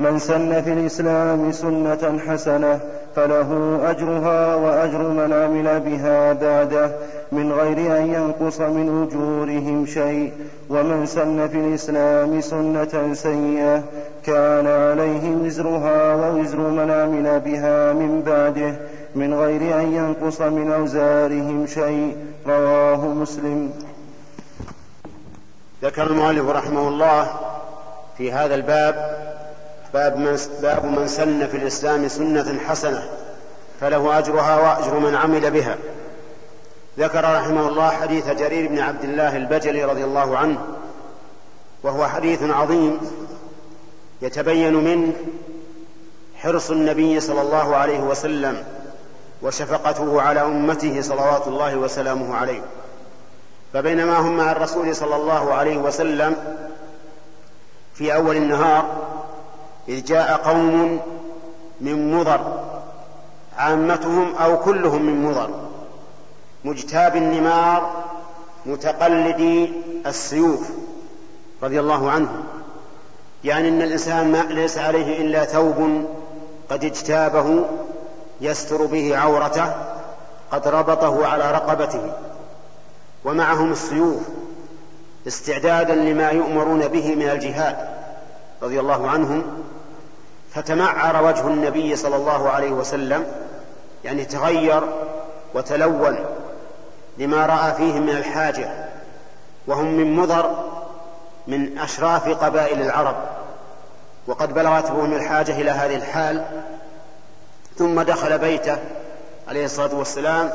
من سن في الإسلام سنة حسنة فله أجرها وأجر من عمل بها بعده من غير أن ينقص من أجورهم شيء. ومن سن في الإسلام سنة سيئة كان عليه وزرها ووزر من عمل بها من بعده من غير أن ينقص من أوزارهم شيء. رواه مسلم. ذكر المؤلف رحمه الله في هذا الباب باب من, باب من سن في الإسلام سنة حسنة فله أجرها وأجر من عمل بها. ذكر رحمه الله حديث جرير بن عبد الله البجلي رضي الله عنه وهو حديث عظيم يتبين منه حرص النبي صلى الله عليه وسلم وشفقته على أمته صلوات الله وسلامه عليه. فبينما هم مع الرسول صلى الله عليه وسلم في أول النهار إذ جاء قوم من مضر عامتهم أو كلهم من مضر مجتاب النمار متقلدي السيوف رضي الله عنهم يعني إن الإنسان ما ليس عليه إلا ثوب قد اجتابه يستر به عورته قد ربطه على رقبته. ومعهم السيوف استعدادا لما يؤمرون به من الجهاد رضي الله عنهم. فتمعر وجه النبي صلى الله عليه وسلم يعني تغير وتلون لما رأى فيهم من الحاجة وهم من مضر من أشراف قبائل العرب. وقد بلغت بهم الحاجة إلى هذه الحال ثم دخل بيته عليه الصلاة والسلام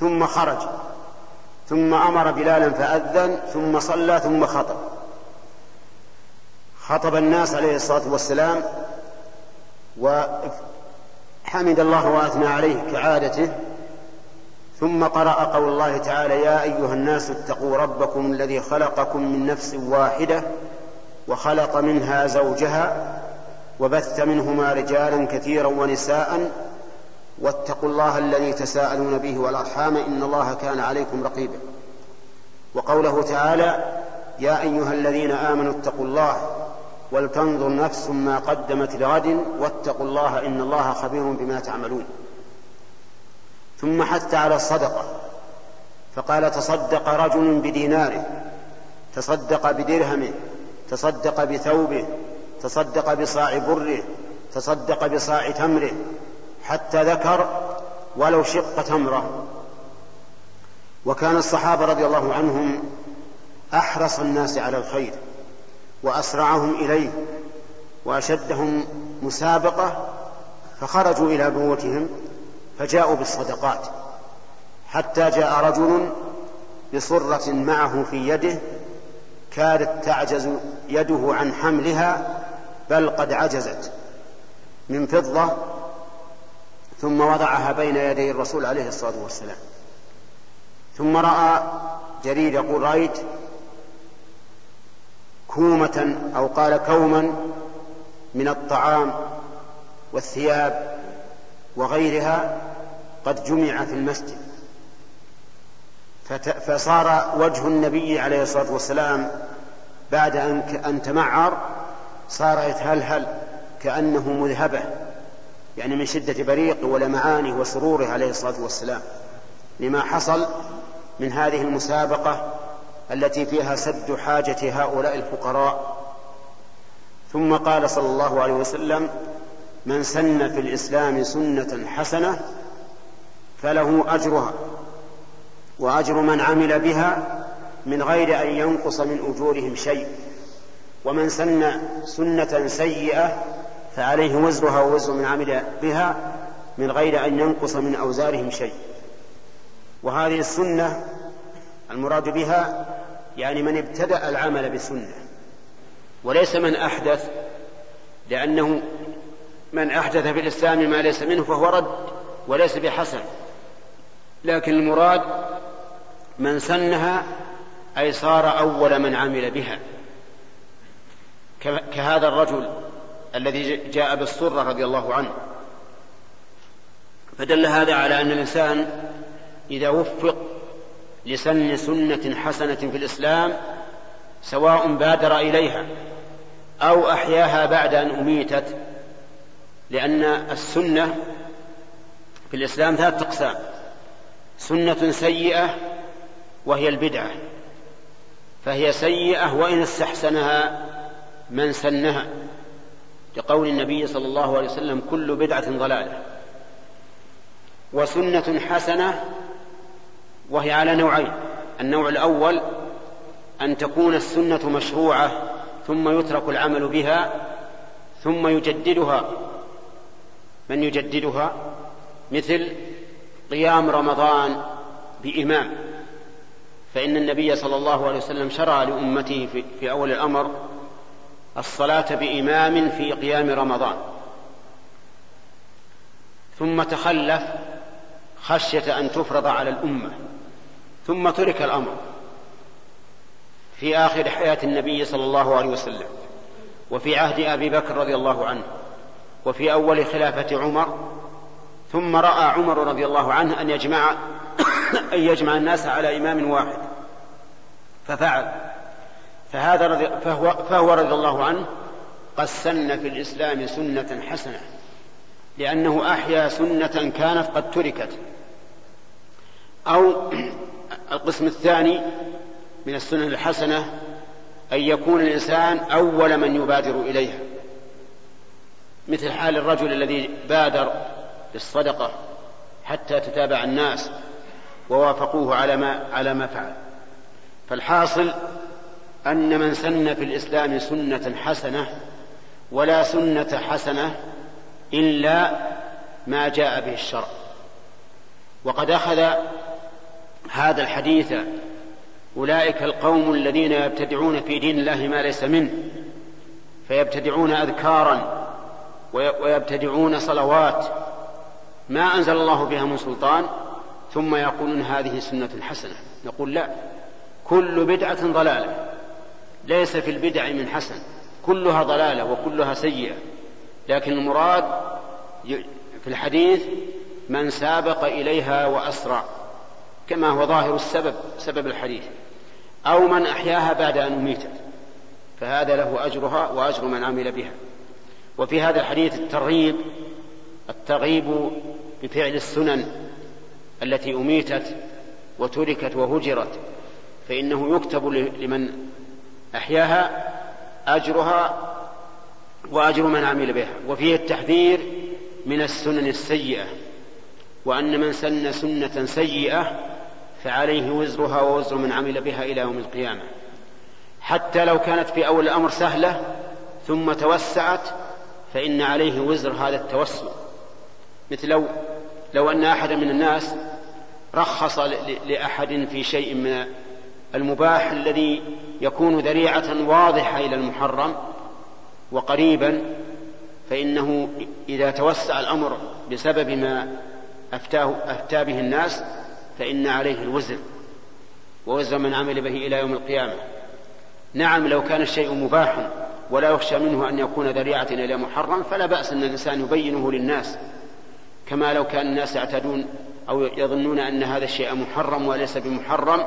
ثم خرج ثم أمر بلالا فأذن ثم صلى ثم خطب. خطب الناس عليه الصلاة والسلام وحمد الله وأثنى عليه كعادته ثم قرأ قول الله تعالى يا أيها الناس اتقوا ربكم الذي خلقكم من نفس واحدة وخلق منها زوجها وبث منهما رجالا كثيرا ونساء واتقوا الله الذي تساءلون به والأرحام إن الله كان عليكم رقيبا. وقوله تعالى يا أيها الذين آمنوا اتقوا الله ولتنظر نفس ما قدمت لغد واتقوا الله إن الله خبير بما تعملون. ثم حث على الصدقة فقال تصدق رجل بديناره تصدق بدرهمه تصدق بثوبه تصدق بصاع بره تصدق بصاع تمره حتى ذكر ولو شق تمره. وكان الصحابة رضي الله عنهم أحرص الناس على الخير. وأسرعهم إليه وأشدهم مسابقة فخرجوا إلى بيوتهم فجاءوا بالصدقات حتى جاء رجل بصرة معه في يده كادت تعجز يده عن حملها بل قد عجزت من فضة ثم وضعها بين يدي الرسول عليه الصلاة والسلام ثم رأى جرير يقول رأيت كومة أو قال كوما من الطعام والثياب وغيرها قد جمع في المسجد. فصار وجه النبي عليه الصلاة والسلام بعد أن تمعر صار يتهلهل كأنه مذهبة يعني من شدة بريقه ولمعانه وسروره عليه الصلاة والسلام. لما حصل من هذه المسابقة التي فيها سد حاجة هؤلاء الفقراء. ثم قال صلى الله عليه وسلم من سن في الإسلام سنة حسنة فله أجرها وأجر من عمل بها من غير أن ينقص من أجورهم شيء. ومن سن سنة سيئة فعليه وزرها ووزر من عمل بها من غير أن ينقص من أوزارهم شيء. وهذه السنة المراد بها يعني من ابتدأ العمل بالسنة وليس من أحدث لأنه من أحدث في الإسلام ما ليس منه فهو رد وليس بحسن. لكن المراد من سنها أي صار أول من عمل بها. كهذا الرجل الذي جاء بالصرة رضي الله عنه. فدل هذا على أن الإنسان إذا وفق لسن سنة حسنة في الإسلام سواء بادر إليها أو أحياها بعد أن أميتت لأن السنة في الإسلام ثلاثة أقسام سنة سيئة وهي البدعة فهي سيئة وإن استحسنها من سنها لقول النبي صلى الله عليه وسلم كل بدعة ضلالة وسنة حسنة وهي على نوعين. النوع الأول أن تكون السنة مشروعة ثم يترك العمل بها ثم يجددها. من يجددها؟ مثل قيام رمضان بإمام. فإن النبي صلى الله عليه وسلم شرع لأمته في, أول الأمر الصلاة بإمام في قيام رمضان. ثم تخلف خشية أن تفرض على الأمة. ثم ترك الأمر في آخر حياة النبي صلى الله عليه وسلم وفي عهد أبي بكر رضي الله عنه وفي أول خلافة عمر ثم رأى عمر رضي الله عنه أن يجمع أن يجمع الناس على إمام واحد ففعل. فهذا رضي فهو, فهو رضي الله عنه قد سن في الإسلام سنة حسنة لأنه أحيا سنة كانت قد تركت أو القسم الثاني من السنن الحسنة أن يكون الإنسان أول من يبادر إليها. مثل حال الرجل الذي بادر بالصدقة حتى تتابع الناس ووافقوه على ما على ما فعل. فالحاصل أن من سن في الإسلام سنة حسنة ولا سنة حسنة إلا ما جاء به الشرع. وقد أخذ هذا الحديث أولئك القوم الذين يبتدعون في دين الله ما ليس منه فيبتدعون أذكارا ويبتدعون صلوات ما أنزل الله بها من سلطان ثم يقولون هذه سنة حسنة. نقول لا كل بدعة ضلالة ليس في البدع من حسن كلها ضلالة وكلها سيئة. لكن المراد في الحديث من سابق إليها وأسرع. كما هو ظاهر السبب سبب الحديث. أو من أحياها بعد أن أميتت. فهذا له أجرها وأجر من عمل بها. وفي هذا الحديث الترغيب الترغيب بفعل السنن التي أميتت وتركت وهجرت فإنه يكتب لمن أحياها أجرها وأجر من عمل بها. وفيه التحذير من السنن السيئة وأن من سن سنة سيئة فعليه وزرها ووزر من عمل بها إلى يوم القيامة. حتى لو كانت في أول الأمر سهلة ثم توسعت فإن عليه وزر هذا التوسع. مثل لو لو أن أحدا من الناس رخص لأحد في شيء من المباح الذي يكون ذريعة واضحة إلى المحرم وقريبا فإنه إذا توسع الأمر بسبب ما أفتاه أفتى به الناس فإن عليه الوزر ووزر من عمل به إلى يوم القيامة. نعم لو كان الشيء مباحا ولا يخشى منه أن يكون ذريعة إلى محرم فلا بأس أن الإنسان يبينه للناس. كما لو كان الناس يعتدون أو يظنون أن هذا الشيء محرم وليس بمحرم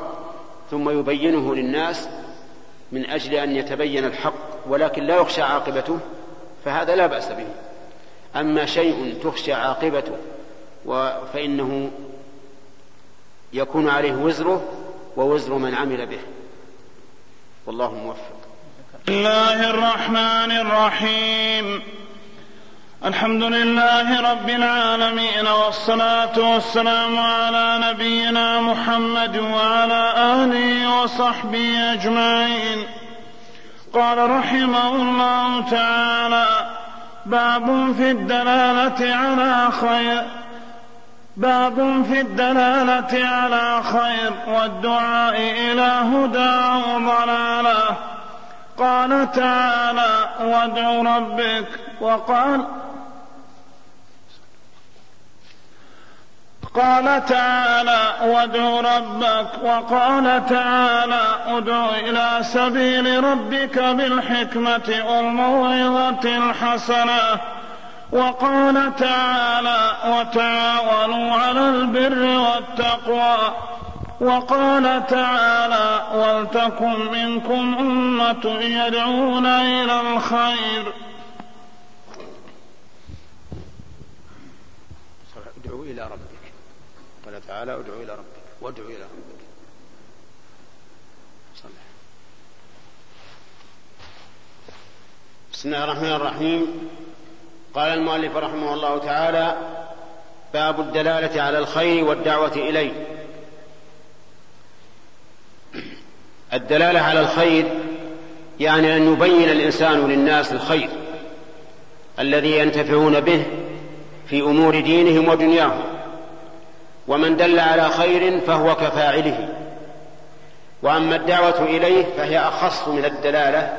ثم يبينه للناس من أجل أن يتبين الحق ولكن لا يخشى عاقبته فهذا لا بأس به. أما شيء تخشى عاقبته فإنه يكون عليه وزره ووزر من عمل به. والله موفق. بسم الله الرحمن الرحيم. الحمد لله رب العالمين والصلاة والسلام على نبينا محمد وعلى آله وصحبه أجمعين. قال رحمه الله تعالى باب في الدلالة على خير. باب في الدلالة على خير والدعاء إلى هدى وضلالة. قال تعالى وادع ربك وقال قال تعالى وادع ربك وقال تعالى ادع إلى سبيل ربك بالحكمة والموعظة الحسنة وقال تعالى وتعاونوا على البر والتقوى. وقال تعالى ولتكن منكم أمة يدعون إلى الخير. ادعوا إلى ربك. قال تعالى ادعوا إلى ربك. وادعوا إلى ربك. صلح. بسم الله الرحمن الرحيم. قال المؤلف رحمه الله تعالى باب الدلالة على الخير والدعوة إليه. الدلالة على الخير يعني أن يبين الإنسان للناس الخير الذي ينتفعون به في أمور دينهم ودنياهم ومن دل على خير فهو كفاعله. وأما الدعوة إليه فهي أخص من الدلالة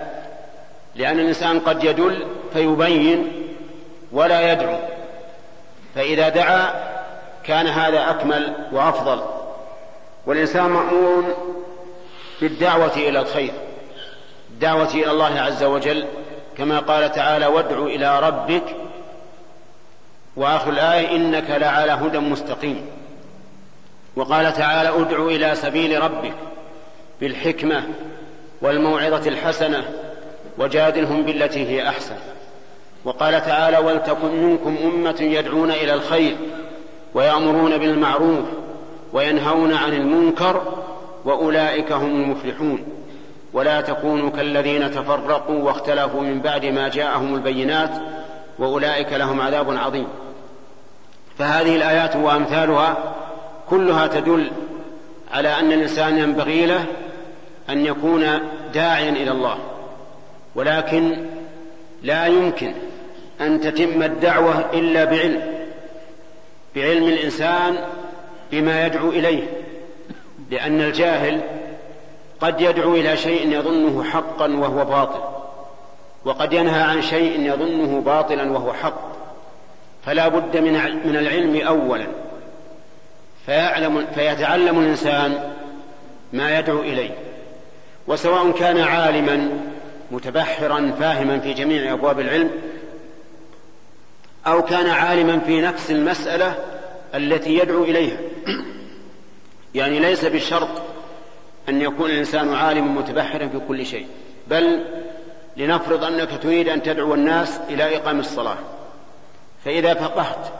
لأن الإنسان قد يدل فيبين ولا يدعو. فإذا دعا كان هذا أكمل وأفضل. والإنسان مامور بالدعوة إلى الخير الدعوه إلى الله عز وجل كما قال تعالى وادع إلى ربك. وآخر الآية إنك لعلى هدى مستقيم. وقال تعالى ادع إلى سبيل ربك بالحكمة والموعظة الحسنة وجادلهم بالتي هي أحسن. وقال تعالى ولتكن منكم أمة يدعون إلى الخير ويأمرون بالمعروف وينهون عن المنكر وأولئك هم المفلحون. ولا تكونوا كالذين تفرقوا واختلفوا من بعد ما جاءهم البينات وأولئك لهم عذاب عظيم. فهذه الآيات وأمثالها كلها تدل على أن الإنسان ينبغي له أن يكون داعيا إلى الله ولكن لا يمكن أن تتم الدعوة إلا بعلم بعلم الإنسان بما يدعو إليه لأن الجاهل قد يدعو إلى شيء يظنه حقا وهو باطل وقد ينهى عن شيء يظنه باطلا وهو حق فلا بد من من العلم اولا. فيعلم فيتعلم الإنسان ما يدعو إليه وسواء كان عالما متبحرا فاهما في جميع أبواب العلم أو كان عالما في نفس المسألة التي يدعو إليها. يعني ليس بالشرط أن يكون الإنسان عالما متبحرا في كل شيء بل لنفرض أنك تريد أن تدعو الناس إلى إقام الصلاة. فإذا فقهت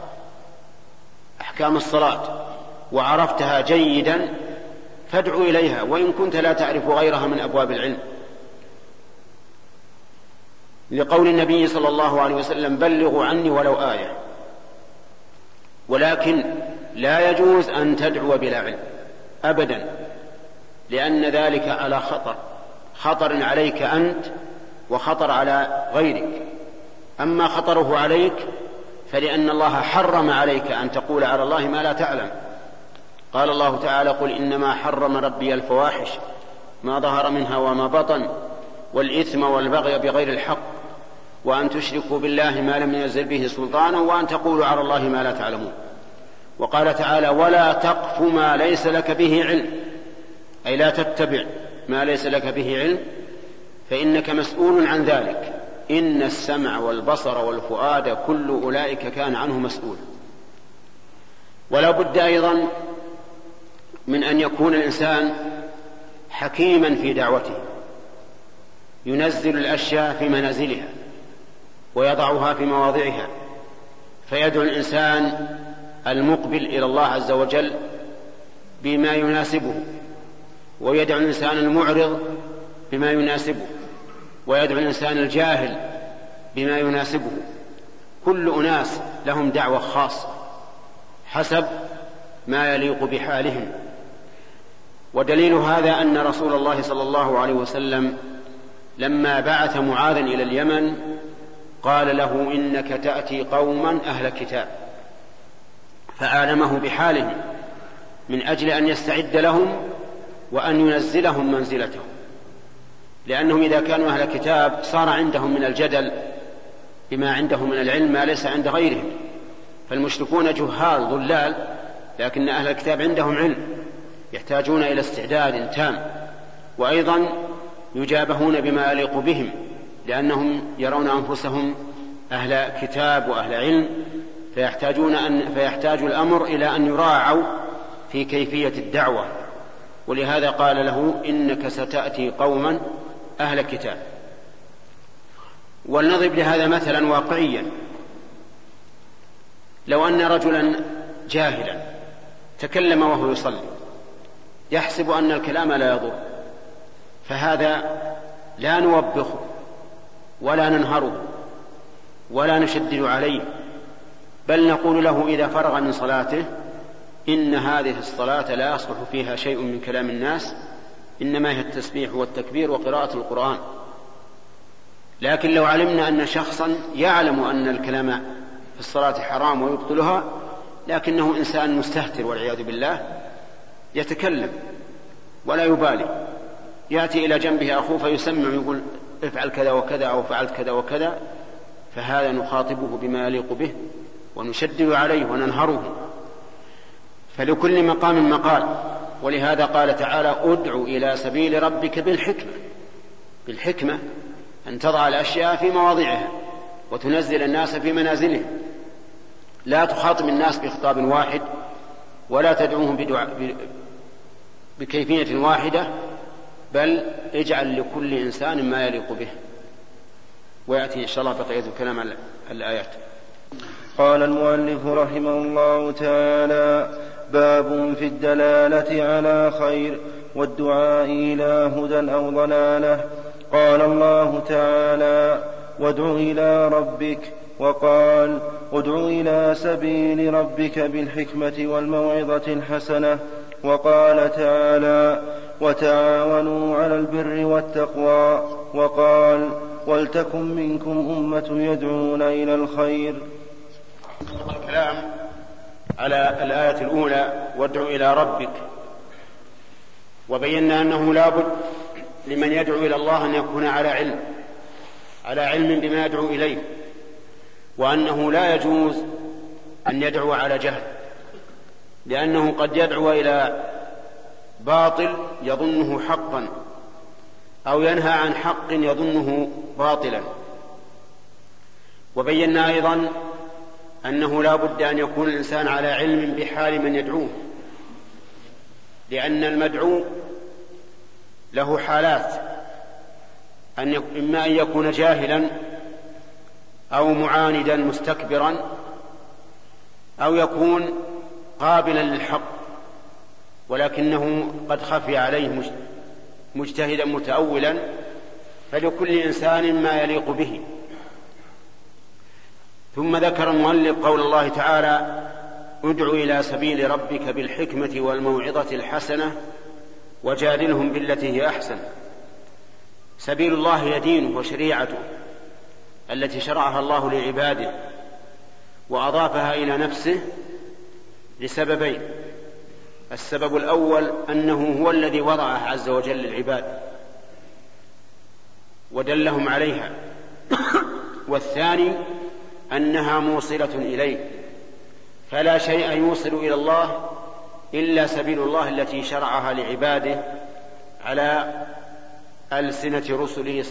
أحكام الصلاة وعرفتها جيدا فادعو إليها وإن كنت لا تعرف غيرها من أبواب العلم. لقول النبي صلى الله عليه وسلم بلغوا عني ولو آية. ولكن لا يجوز أن تدعو بلا علم ابدا لأن ذلك على خطر خطر عليك أنت وخطر على غيرك. أما خطره عليك فلأن الله حرم عليك أن تقول على الله ما لا تعلم. قال الله تعالى قل إنما حرم ربي الفواحش ما ظهر منها وما بطن والإثم والبغي بغير الحق. وأن تشركوا بالله ما لم ينزل به سلطانا وأن تقولوا على الله ما لا تعلمون. وقال تعالى ولا تقف ما ليس لك به علم. أي لا تتبع ما ليس لك به علم فإنك مسؤول عن ذلك. إن السمع والبصر والفؤاد كل أولئك كان عنه مسؤولا ولا بد أيضا من أن يكون الإنسان حكيما في دعوته. ينزل الأشياء في منازلها. ويضعها في مواضعها. فيدعو الإنسان المقبل إلى الله عز وجل بما يناسبه ويدعو الإنسان المعرض بما يناسبه ويدعو الإنسان الجاهل بما يناسبه. كل أناس لهم دعوة خاصة حسب ما يليق بحالهم. ودليل هذا أن رسول الله صلى الله عليه وسلم لما بعث معاذا إلى اليمن قال له إنك تأتي قوما أهل كتاب فاعلمه بحالهم من أجل أن يستعد لهم وأن ينزلهم منزلتهم لأنهم إذا كانوا أهل كتاب صار عندهم من الجدل بما عندهم من العلم ما ليس عند غيرهم. فالمشركون جهال ضلال لكن أهل الكتاب عندهم علم يحتاجون إلى استعداد تام وأيضا يجابهون بما يليق بهم. لأنهم يرون أنفسهم أهل كتاب وأهل علم فيحتاجون ان فيحتاج الأمر إلى أن يراعوا في كيفية الدعوة. ولهذا قال له إنك ستأتي قوما أهل كتاب. ولنضرب لهذا مثلا واقعيا. لو أن رجلا جاهلا تكلم وهو يصلي يحسب أن الكلام لا يضر فهذا لا نوبخه. ولا ننهره ولا نشدد عليه بل نقول له إذا فرغ من صلاته إن هذه الصلاة لا يصلح فيها شيء من كلام الناس إنما هي التسبيح والتكبير وقراءة القرآن. لكن لو علمنا أن شخصا يعلم أن الكلام في الصلاة حرام ويبطلها لكنه إنسان مستهتر والعياذ بالله يتكلم ولا يبالي يأتي إلى جنبه أخوه فيسمع ويقول افعل كذا وكذا أو فعلت كذا وكذا فهذا نخاطبه بما يليق به ونشدد عليه وننهره. فلكل مقام مقال. ولهذا قال تعالى ادع إلى سبيل ربك بالحكمة. بالحكمة أن تضع الأشياء في مواضعها وتنزل الناس في منازلهم. لا تخاطب الناس بخطاب واحد ولا تدعوهم بدعاء بكيفية واحدة بل اجعل لكل إنسان ما يليق به. ويأتي إن شاء الله بقية الكلام الآيات. قال المؤلف رحمه الله تعالى باب في الدلالة على خير والدعاء إلى هدى أو ضلالة. قال الله تعالى وادع إلى ربك. وقال ادع إلى سبيل ربك بالحكمة والموعظة الحسنة. وقال تعالى وتعاونوا على البر والتقوى. وقال ولتكن منكم أمة يدعون إلى الخير. الكلام على الآية الأولى وادع إلى ربك. وبينا أنه لا بد لمن يدعو إلى الله أن يكون على علم على علم بما يدعو إليه وأنه لا يجوز أن يدعو على جهل. لأنه قد يدعو إلى باطل يظنه حقا أو ينهى عن حق يظنه باطلا. وبينا أيضا أنه لا بد أن يكون الإنسان على علم بحال من يدعوه لأن المدعو له حالات. أن إما أن يكون جاهلا أو معاندا مستكبرا أو يكون قابلا للحق ولكنه قد خفي عليه مجتهدا متأولا فلكل إنسان ما يليق به. ثم ذكر المؤلف قول الله تعالى ادع إلى سبيل ربك بالحكمة والموعظة الحسنة وجادلهم بالتي هي أحسن. سبيل الله هي دينه وشريعته التي شرعها الله لعباده وأضافها إلى نفسه لسببين. السبب الأول أنه هو الذي وضعها عز وجل للعباد ودلهم عليها. والثاني أنها موصلة إليه. فلا شيء يوصل إلى الله إلا سبيل الله التي شرعها لعباده على ألسنة رسله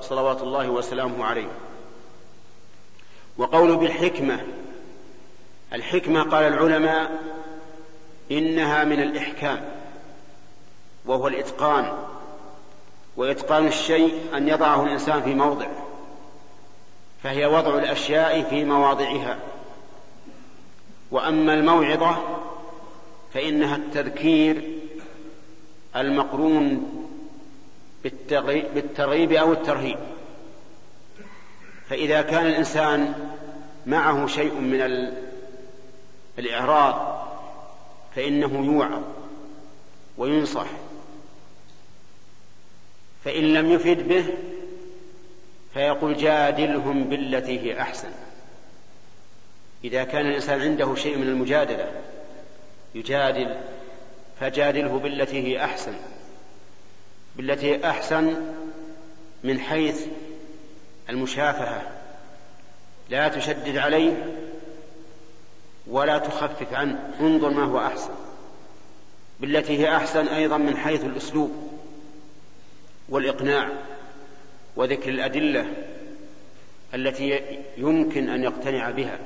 صلوات الله وسلامه عليه. وقول بالحكمة الحكمة قال العلماء إنها من الإحكام وهو الإتقان وإتقان الشيء أن يضعه الإنسان في موضعه فهي وضع الأشياء في مواضعها. وأما الموعظة فإنها التذكير المقرون بالترغيب أو الترهيب. فإذا كان الإنسان معه شيء من الإعراض فإنه يوعظ وينصح فإن لم يفد به فيقول جادلهم بالتي هي أحسن. إذا كان الإنسان عنده شيء من المجادلة يجادل فجادله بالتي هي أحسن. بالتي هي أحسن من حيث المشافهة لا تشدد عليه ولا تخفف عنه. انظر ما هو أحسن. بالتي هي أحسن أيضا من حيث الأسلوب والإقناع وذكر الأدلة التي يمكن أن يقتنع بها.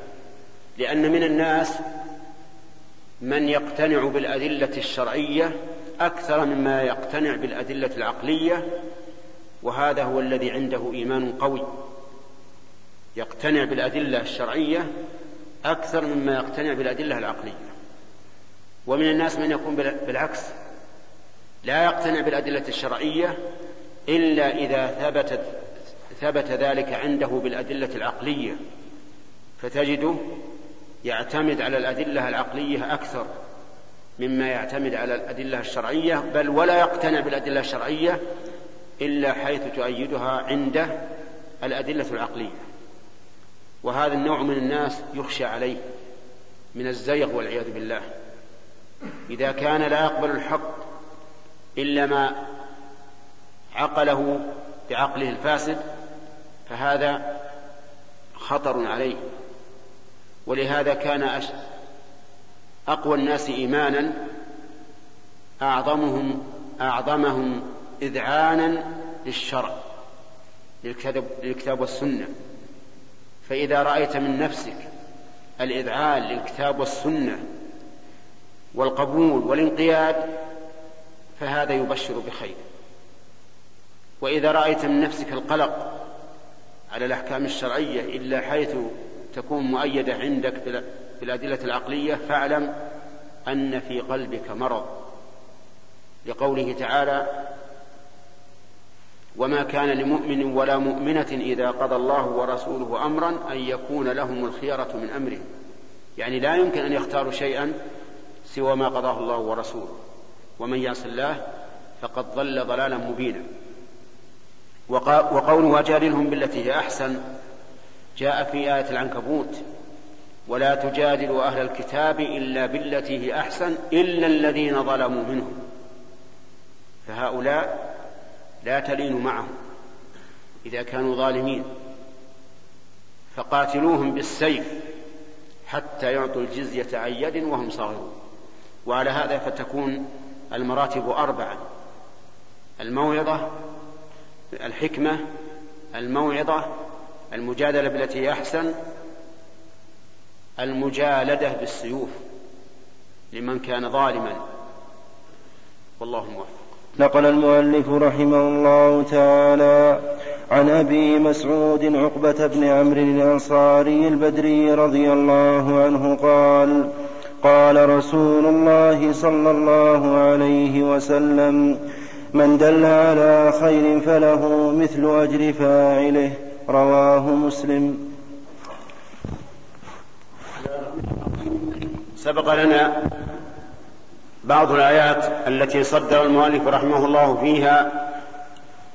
لأن من الناس من يقتنع بالأدلة الشرعية أكثر مما يقتنع بالأدلة العقلية وهذا هو الذي عنده إيمان قوي. يقتنع بالأدلة الشرعية أكثر مما يقتنع بالأدلة العقلية. ومن الناس من يكون بالعكس لا يقتنع بالأدلة الشرعية إلا إذا ثبتت ثبت ذلك عنده بالأدلة العقلية. فتجده يعتمد على الأدلة العقلية أكثر مما يعتمد على الأدلة الشرعية بل ولا يقتنع بالأدلة الشرعية إلا حيث تؤيدها عنده الأدلة العقلية. وهذا النوع من الناس يخشى عليه من الزيغ والعياذ بالله. إذا كان لا يقبل الحق إلا ما عقله بعقله الفاسد فهذا خطر عليه. ولهذا كان أقوى الناس إيمانا أعظمهم أعظمهم إذعانا للشرع للكتاب والسنة. فإذا رأيت من نفسك الإذعان للكتاب والسنة والقبول والانقياد فهذا يبشر بخير. وإذا رأيت من نفسك القلق على الأحكام الشرعية إلا حيث تكون مؤيدة عندك بالأدلة العقلية فاعلم أن في قلبك مرض. لقوله تعالى وما كان لمؤمن ولا مؤمنة إذا قضى الله ورسوله أمرا أن يكون لهم الخيرة من أمرهم يعني لا يمكن أن يختاروا شيئا سوى ما قضاه الله ورسوله. ومن يعص الله فقد ضل ضلالا مبينا. وقوله وجادلهم بالتي هي أحسن جاء في آية العنكبوت ولا تجادلوا أهل الكتاب إلا بالتي هي أحسن إلا الذين ظلموا منهم. فهؤلاء لا تلين معهم إذا كانوا ظالمين فقاتلوهم بالسيف حتى يعطوا الجزية عن يد وهم صاغرون. وعلى هذا فتكون المراتب أربعة الموعظة الحكمة الموعظة المجادلة بالتي هي أحسن المجالدة بالسيوف لمن كان ظالما. والله موفق. نقل المؤلف رحمه الله تعالى عن أبي مسعود عقبة بن عمرو الأنصاري البدري رضي الله عنه قال قال رسول الله صلى الله عليه وسلم من دل على خير فله مثل أجر فاعله. رواه مسلم. سبق لنا بعض الآيات التي صدر المؤلف رحمه الله فيها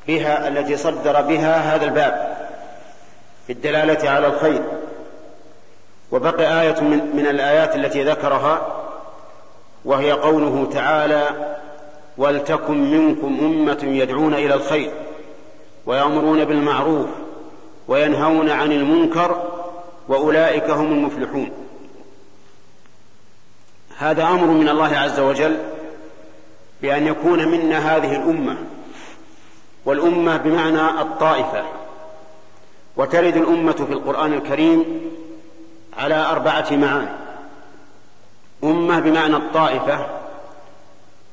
بها التي صدر بها هذا الباب في الدلالة على الخير. وبقي آية من, من الآيات التي ذكرها وهي قوله تعالى ولتكن منكم أمة يدعون إلى الخير ويأمرون بالمعروف وينهون عن المنكر وأولئك هم المفلحون. هذا أمر من الله عز وجل بأن يكون منا هذه الأمة والأمة بمعنى الطائفة. وترد الأمة في القرآن الكريم على أربعة معاني. أمة بمعنى الطائفة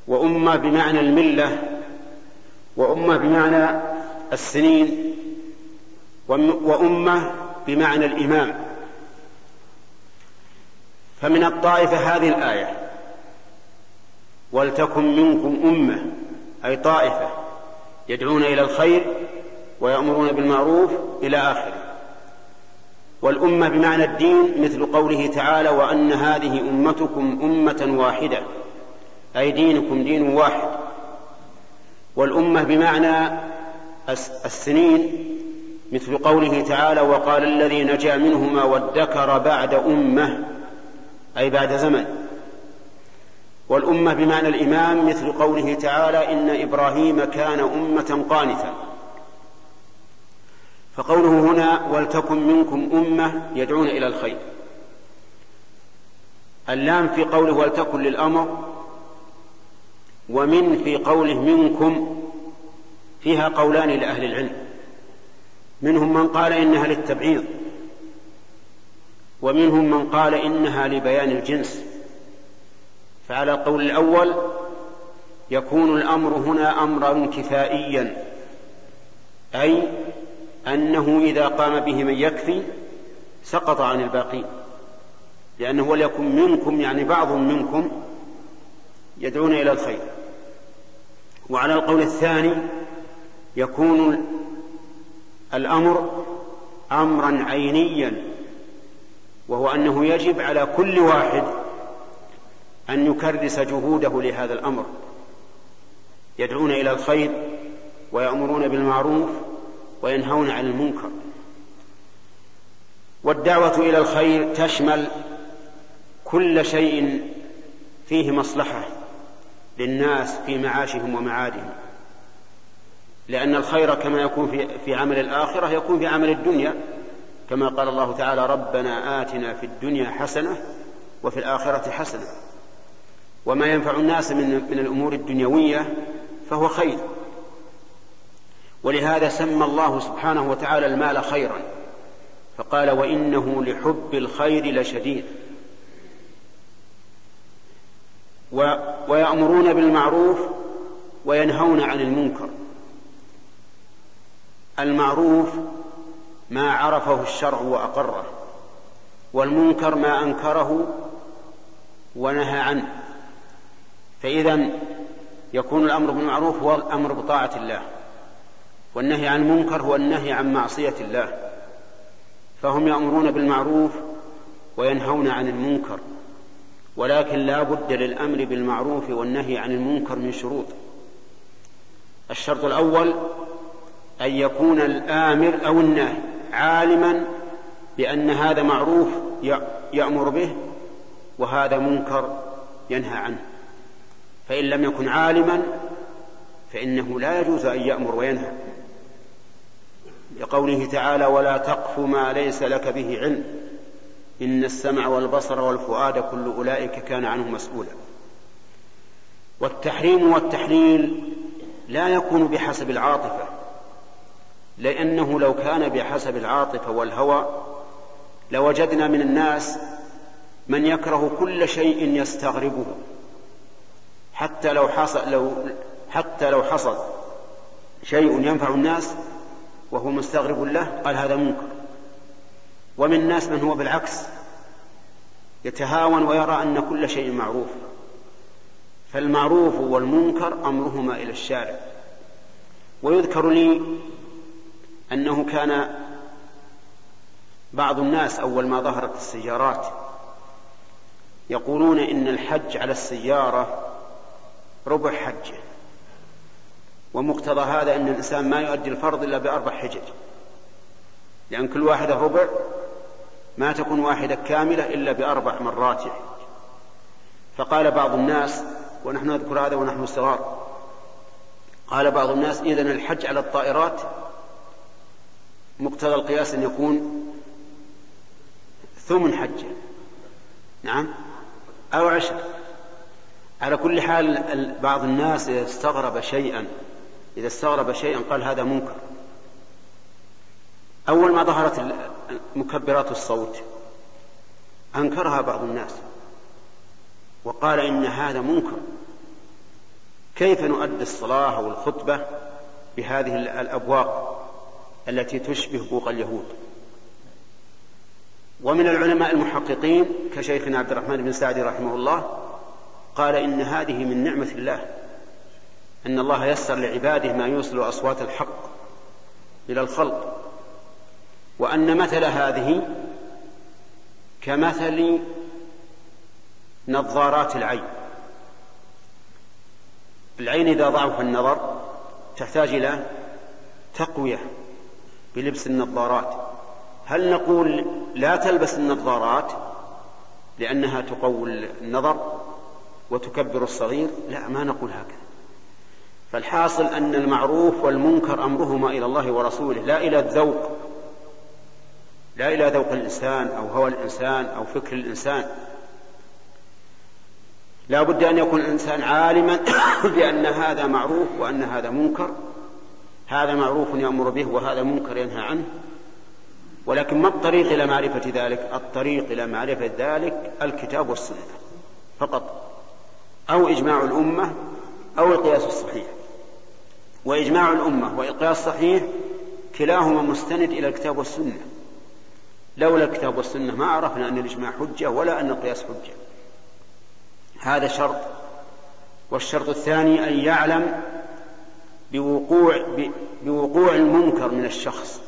وأمة بمعنى الملة وأمة بمعنى السنين وأمة بمعنى الإمام. فمن الطائفة هذه الآية ولتكن منكم أمة أي طائفة يدعون إلى الخير ويأمرون بالمعروف إلى آخره. والأمة بمعنى الدين مثل قوله تعالى وأن هذه أمتكم أمة واحدة أي دينكم دين واحد. والأمة بمعنى السنين مثل قوله تعالى وقال الذي نجا منهما وادكر بعد أمة أي بعد زمن. والأمة بمعنى الإمام مثل قوله تعالى إن إبراهيم كان أمة قانتا. فقوله هنا ولتكن منكم أمة يدعون إلى الخير. اللام في قوله ولتكن للأمر ومن في قوله منكم فيها قولان لأهل العلم. منهم من قال إنها للتبعيض. ومنهم من قال إنها لبيان الجنس. فعلى القول الأول يكون الأمر هنا أمرا كفائيا أي أنه إذا قام به من يكفي سقط عن الباقين. لأنه وليكن منكم يعني بعض منكم يدعون إلى الخير. وعلى القول الثاني يكون الأمر أمرا عينيا وهو أنه يجب على كل واحد أن يكرس جهوده لهذا الأمر. يدعون إلى الخير ويأمرون بالمعروف وينهون عن المنكر. والدعوة إلى الخير تشمل كل شيء فيه مصلحة للناس في معاشهم ومعادهم. لأن الخير كما يكون في, عمل الآخرة يكون في عمل الدنيا. كما قال الله تعالى ربنا آتنا في الدنيا حسنة وفي الآخرة حسنة. وما ينفع الناس من, من الأمور الدنيوية فهو خير. ولهذا سمى الله سبحانه وتعالى المال خيرا. فقال وإنه لحب الخير لشديد. و ويأمرون بالمعروف وينهون عن المنكر. المعروف ما عرفه الشرع وأقره والمنكر ما أنكره ونهى عنه. فإذا يكون الأمر بالمعروف هو الأمر بطاعة الله والنهي عن المنكر هو النهي عن معصية الله. فهم يأمرون بالمعروف وينهون عن المنكر ولكن لا بد للأمر بالمعروف والنهي عن المنكر من شروط. الشرط الأول أن يكون الآمر أو الناهي عالما بأن هذا معروف يأمر به وهذا منكر ينهى عنه. فإن لم يكن عالما فإنه لا يجوز أن يأمر وينهى. لقوله تعالى ولا تقف ما ليس لك به علم. إن السمع والبصر والفؤاد كل أولئك كان عنه مسؤولا. والتحريم والتحليل لا يكون بحسب العاطفة. لأنه لو كان بحسب العاطفة والهوى لوجدنا من الناس من يكره كل شيء يستغربه. حتى لو حصل لو حتى لو حصل شيء ينفع الناس وهو مستغرب له قال هذا منكر. ومن الناس من هو بالعكس يتهاون ويرى أن كل شيء معروف. فالمعروف والمنكر أمرهما إلى الشارع. ويذكر لي أنه كان بعض الناس أول ما ظهرت السيارات يقولون إن الحج على السيارة ربع حجة ومقتضى هذا أن الإنسان ما يؤدي الفرض إلا بأربع حجج لأن كل واحدة ربع ما تكون واحدة كاملة إلا بأربع مرات يحج فقال بعض الناس ونحن نذكر هذا ونحن صغار قال بعض الناس إذا الحج على الطائرات مقتضى القياس أن يكون ثمن حجة. نعم؟ أو عشر. على كل حال بعض الناس إذا استغرب شيئا إذا استغرب شيئا قال هذا منكر. أول ما ظهرت مكبرات الصوت أنكرها بعض الناس. وقال إن هذا منكر. كيف نؤدي الصلاة أو الخطبة بهذه الأبواق التي تشبه بوق اليهود. ومن العلماء المحققين كشيخنا عبد الرحمن بن سعدي رحمه الله قال إن هذه من نعمة الله أن الله يسر لعباده ما يوصل أصوات الحق إلى الخلق. وأن مثل هذه كمثل نظارات العين. العين إذا ضعف النظر تحتاج إلى تقوية. بلبس النظارات. هل نقول لا تلبس النظارات لأنها تقوي النظر وتكبر الصغير؟ لا ما نقول هكذا. فالحاصل أن المعروف والمنكر أمرهما إلى الله ورسوله لا إلى الذوق لا إلى ذوق الإنسان أو هوى الإنسان أو فكر الإنسان. لا بد أن يكون الإنسان عالما بأن هذا معروف وأن هذا منكر. هذا معروف يأمر به وهذا منكر ينهى عنه. ولكن ما الطريق إلى معرفة ذلك؟ الطريق إلى معرفة ذلك الكتاب والسنة فقط أو إجماع الأمة أو القياس الصحيح. وإجماع الأمة والقياس الصحيح كلاهما مستند إلى الكتاب والسنة. لولا الكتاب والسنة ما عرفنا أن الإجماع حجة ولا أن القياس حجة. هذا شرط. والشرط الثاني أن يعلم بوقوع بوقوع المنكر من الشخص.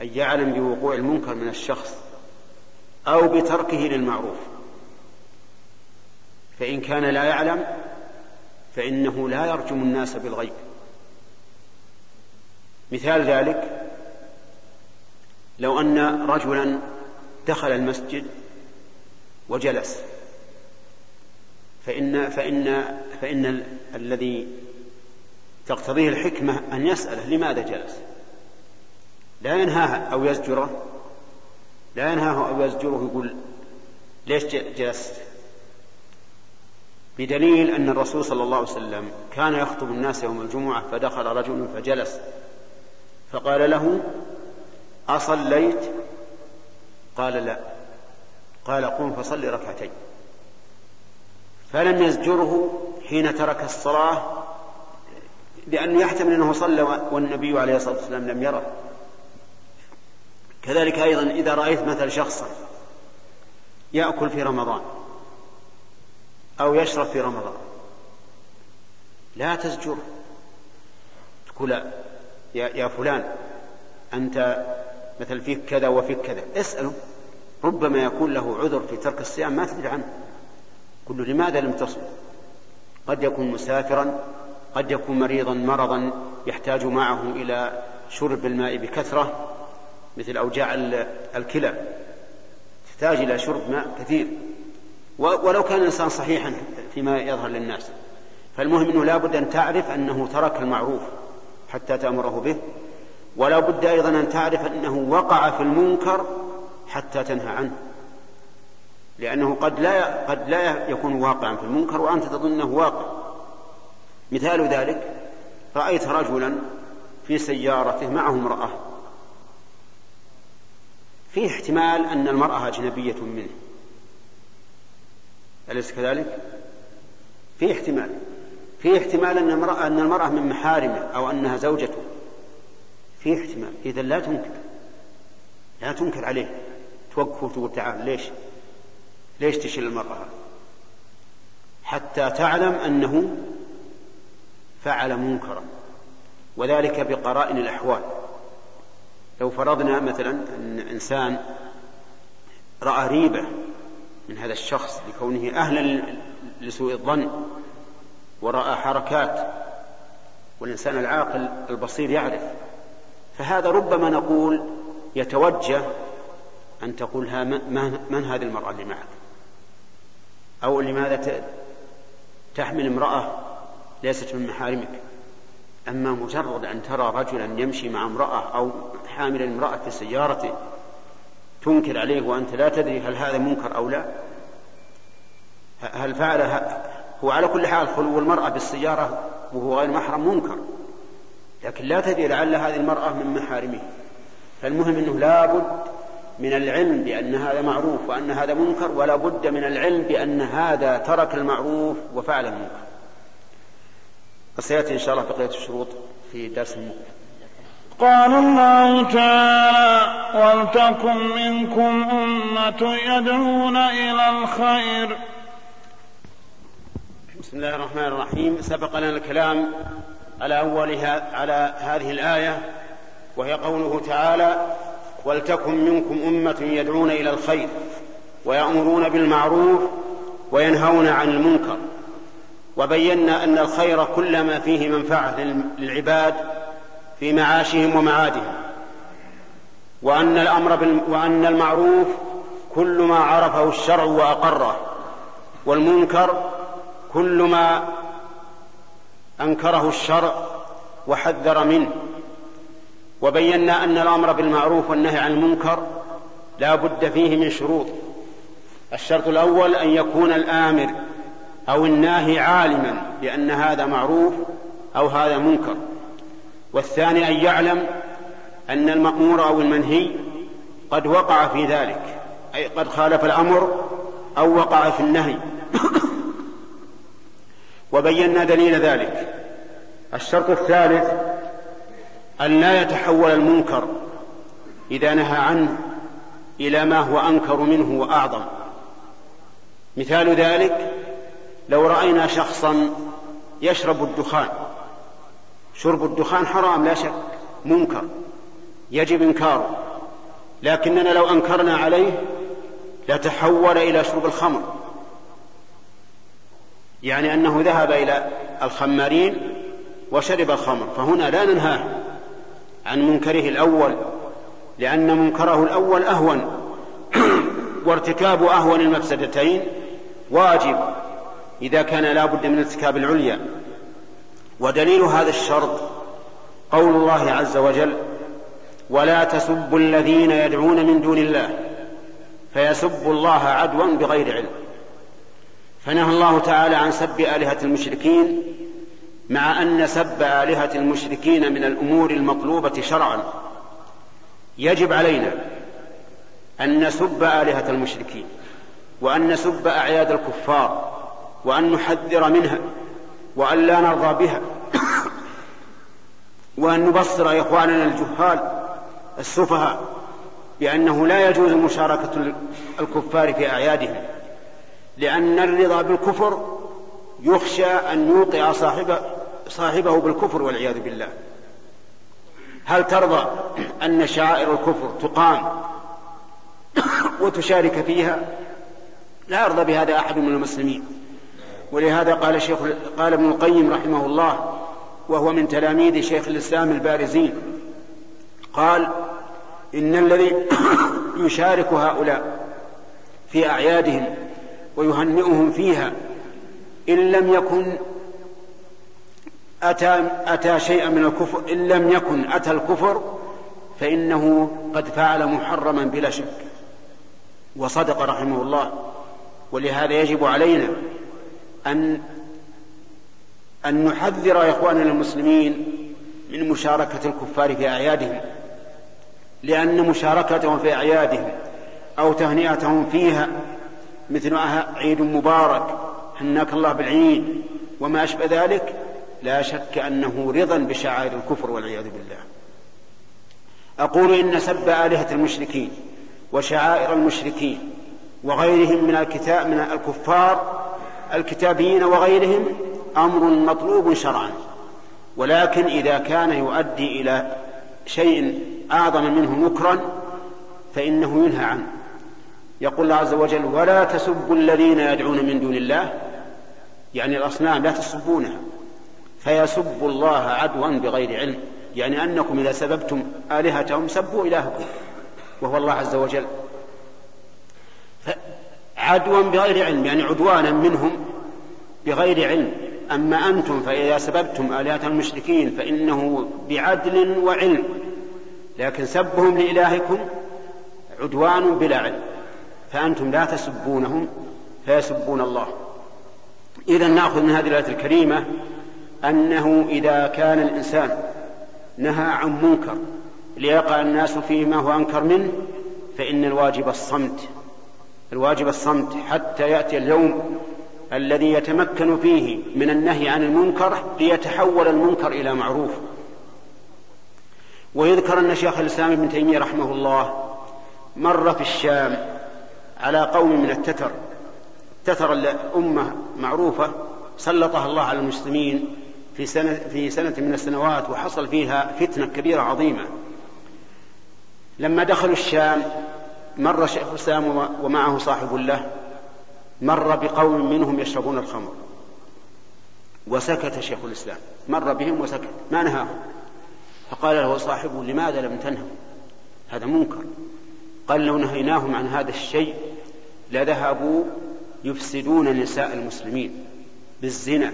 أن يعلم بوقوع المنكر من الشخص أو بتركه للمعروف. فإن كان لا يعلم فإنه لا يرجم الناس بالغيب. مثال ذلك لو أن رجلا دخل المسجد وجلس فإن فإن فإن الذي تقتضيه الحكمة أن يسأله لماذا جلس. لا ينهاه أو يزجره. لا ينهاه أو يزجره يقول ليش جلست؟ بدليل أن الرسول صلى الله عليه وسلم كان يخطب الناس يوم الجمعة فدخل رجل فجلس. فقال له أصليت؟ قال لا. قال قم فصل ركعتين. فلم يزجره حين ترك الصلاة لأنه يحتمل أنه صلى والنبي عليه الصلاة والسلام لم يره. كذلك أيضا إذا رأيت مثل شخصا يأكل في رمضان أو يشرب في رمضان لا تزجره تقول يا, يا فلان أنت مثل فيك كذا وفيك كذا. اسأله ربما يكون له عذر في ترك الصيام ما تدري عنه. قل له لماذا لم تصم؟ قد يكون مسافرا قد يكون مريضا مرضا يحتاج معه إلى شرب الماء بكثرة مثل أوجاع الكلى. تحتاج إلى شرب ماء كثير. ولو كان الإنسان صحيحا فيما يظهر للناس. فالمهم أنه لا بد أن تعرف أنه ترك المعروف حتى تأمره به ولا بد أيضا أن تعرف أنه وقع في المنكر حتى تنهى عنه. لأنه قد لا قد لا يكون واقعا في المنكر وأنت تظنه واقع. مثال ذلك رأيت رجلا في سيارته معه امرأة. في احتمال أن المرأة أجنبية منه. أليس كذلك؟ في احتمال. في احتمال أن المرأة أن المرأة من محارمه أو أنها زوجته. في احتمال. إذا لا تنكر. لا تنكر عليه. توقف وتقول تعال ليش؟ ليش تشيل المرأة حتى تعلم أنه فعل منكرا وذلك بقرائن الأحوال. لو فرضنا مثلا أن إنسان رأى ريبة من هذا الشخص لكونه أهلا لسوء الظن ورأى حركات والإنسان العاقل البصير يعرف فهذا ربما نقول يتوجه أن تقول من هذه المرأة اللي معك؟ أو لماذا تحمل امرأة ليست من محارمك. أما مجرد أن ترى رجلا يمشي مع امرأة أو حاملا امرأة في سيارته تنكر عليه وأنت لا تدري هل هذا منكر أو لا هل فعل هو على كل حال خلو المرأة بالسيارة وهو غير محرم منكر. لكن لا تدري لعل هذه المرأة من محارمه. فالمهم أنه لا بد من العلم بأن هذا معروف وأن هذا منكر ولا بد من العلم بأن هذا ترك المعروف وفعل المنكر. وسيأتي إن شاء الله بقية الشروط في درس المقبل قال الله تعالى ولتكن منكم أمة يدعون إلى الخير. بسم الله الرحمن الرحيم. سبق لنا الكلام على أولها على هذه الآية وهي قوله تعالى ولتكن منكم أمة يدعون إلى الخير ويأمرون بالمعروف وينهون عن المنكر. وبينا أن الخير كل ما فيه منفعة للعباد في معاشهم ومعادهم. وأن الأمر بال... وأن المعروف كل ما عرفه الشرع وأقره والمنكر كل ما أنكره الشرع وحذر منه. وبينا أن الأمر بالمعروف والنهي عن المنكر لا بد فيه من شروط. الشرط الأول أن يكون الآمر أو الناهي عالما بأن هذا معروف أو هذا منكر. والثاني أن يعلم أن المأمور أو المنهي قد وقع في ذلك أي قد خالف الأمر أو وقع في النهي. وبينا دليل ذلك. الشرط الثالث أن لا يتحول المنكر إذا نهى عنه إلى ما هو أنكر منه وأعظم. مثال ذلك لو رأينا شخصا يشرب الدخان. شرب الدخان حرام لا شك منكر يجب إنكاره. لكننا لو أنكرنا عليه لتحول إلى شرب الخمر. يعني أنه ذهب إلى الخمارين وشرب الخمر. فهنا لا ننهاه عن منكره الأول لأن منكره الأول أهون. وارتكاب أهون المفسدتين واجب. إذا كان لا بد من ارتكاب العليا. ودليل هذا الشرط قول الله عز وجل ولا تسبوا الذين يدعون من دون الله فيسبوا الله عدوا بغير علم. فنهى الله تعالى عن سب آلهة المشركين مع أن سب آلهة المشركين من الأمور المطلوبة شرعا. يجب علينا أن نسب آلهة المشركين وأن نسب أعياد الكفار وأن نحذر منها وأن لا نرضى بها وأن نبصر إخواننا الجهال السفهاء بأنه لا يجوز مشاركة الكفار في أعيادهم لأن الرضا بالكفر يخشى أن يوقع صاحبه, صاحبه بالكفر والعياذ بالله. هل ترضى أن شعائر الكفر تقام وتشارك فيها؟ لا يرضى بهذا أحد من المسلمين. ولهذا قال شيخ قال ابن القيم رحمه الله وهو من تلاميذ شيخ الإسلام البارزين قال إن الذي يشارك هؤلاء في أعيادهم ويهنئهم فيها إن لم يكن أتى, أتى شيئا من الكفر إن لم يكن أتى الكفر فإنه قد فعل محرما بلا شك وصدق رحمه الله ولهذا يجب علينا أن أن نحذر إخواننا المسلمين من مشاركة الكفار في أعيادهم لأن مشاركتهم في أعيادهم أو تهنئتهم فيها مثل عيد مبارك هناك الله بالعيد وما أشبه ذلك لا شك أنه رضا بشعائر الكفر والعياذ بالله. أقول إن سب آلهة المشركين وشعائر المشركين وغيرهم من الكتاب من الكفار الكتابيين وغيرهم أمر مطلوب شرعا. ولكن إذا كان يؤدي إلى شيء أعظم منه نكرا فإنه ينهى عنه. يقول الله عز وجل ولا تسبوا الذين يدعون من دون الله. يعني الأصنام لا تسبونها. فيسبوا الله عدوا بغير علم. يعني أنكم إذا سببتم آلهتهم سبوا إلهكم. وهو الله عز وجل. عدوا بغير علم يعني عدوانا منهم بغير علم. أما أنتم فإذا سببتم آلهة المشركين فإنه بعدل وعلم. لكن سبهم لإلهكم عدوان بلا علم. فأنتم لا تسبونهم فيسبون الله. إذا نأخذ من هذه الآية الكريمة أنه إذا كان الإنسان نهى عن منكر ليقع الناس فيه ما هو أنكر منه فإن الواجب الصمت. الواجب الصمت حتى يأتي اليوم الذي يتمكن فيه من النهي عن المنكر ليتحول المنكر إلى معروف. ويذكر أن شيخ الإسلام ابن تيمية رحمه الله مر في الشام على قوم من التتر. تتر الأمة معروفة سلطها الله على المسلمين في سنة, في سنة من السنوات وحصل فيها فتنة كبيرة عظيمة. لما دخلوا الشام مر شيخ الإسلام ومعه صاحب له مر بقوم منهم يشربون الخمر. وسكت شيخ الإسلام. مر بهم وسكت. ما نهاهم. فقال له صاحبه لماذا لم تنهوا هذا منكر. قال لو نهيناهم عن هذا الشيء لذهبوا يفسدون نساء المسلمين بالزنا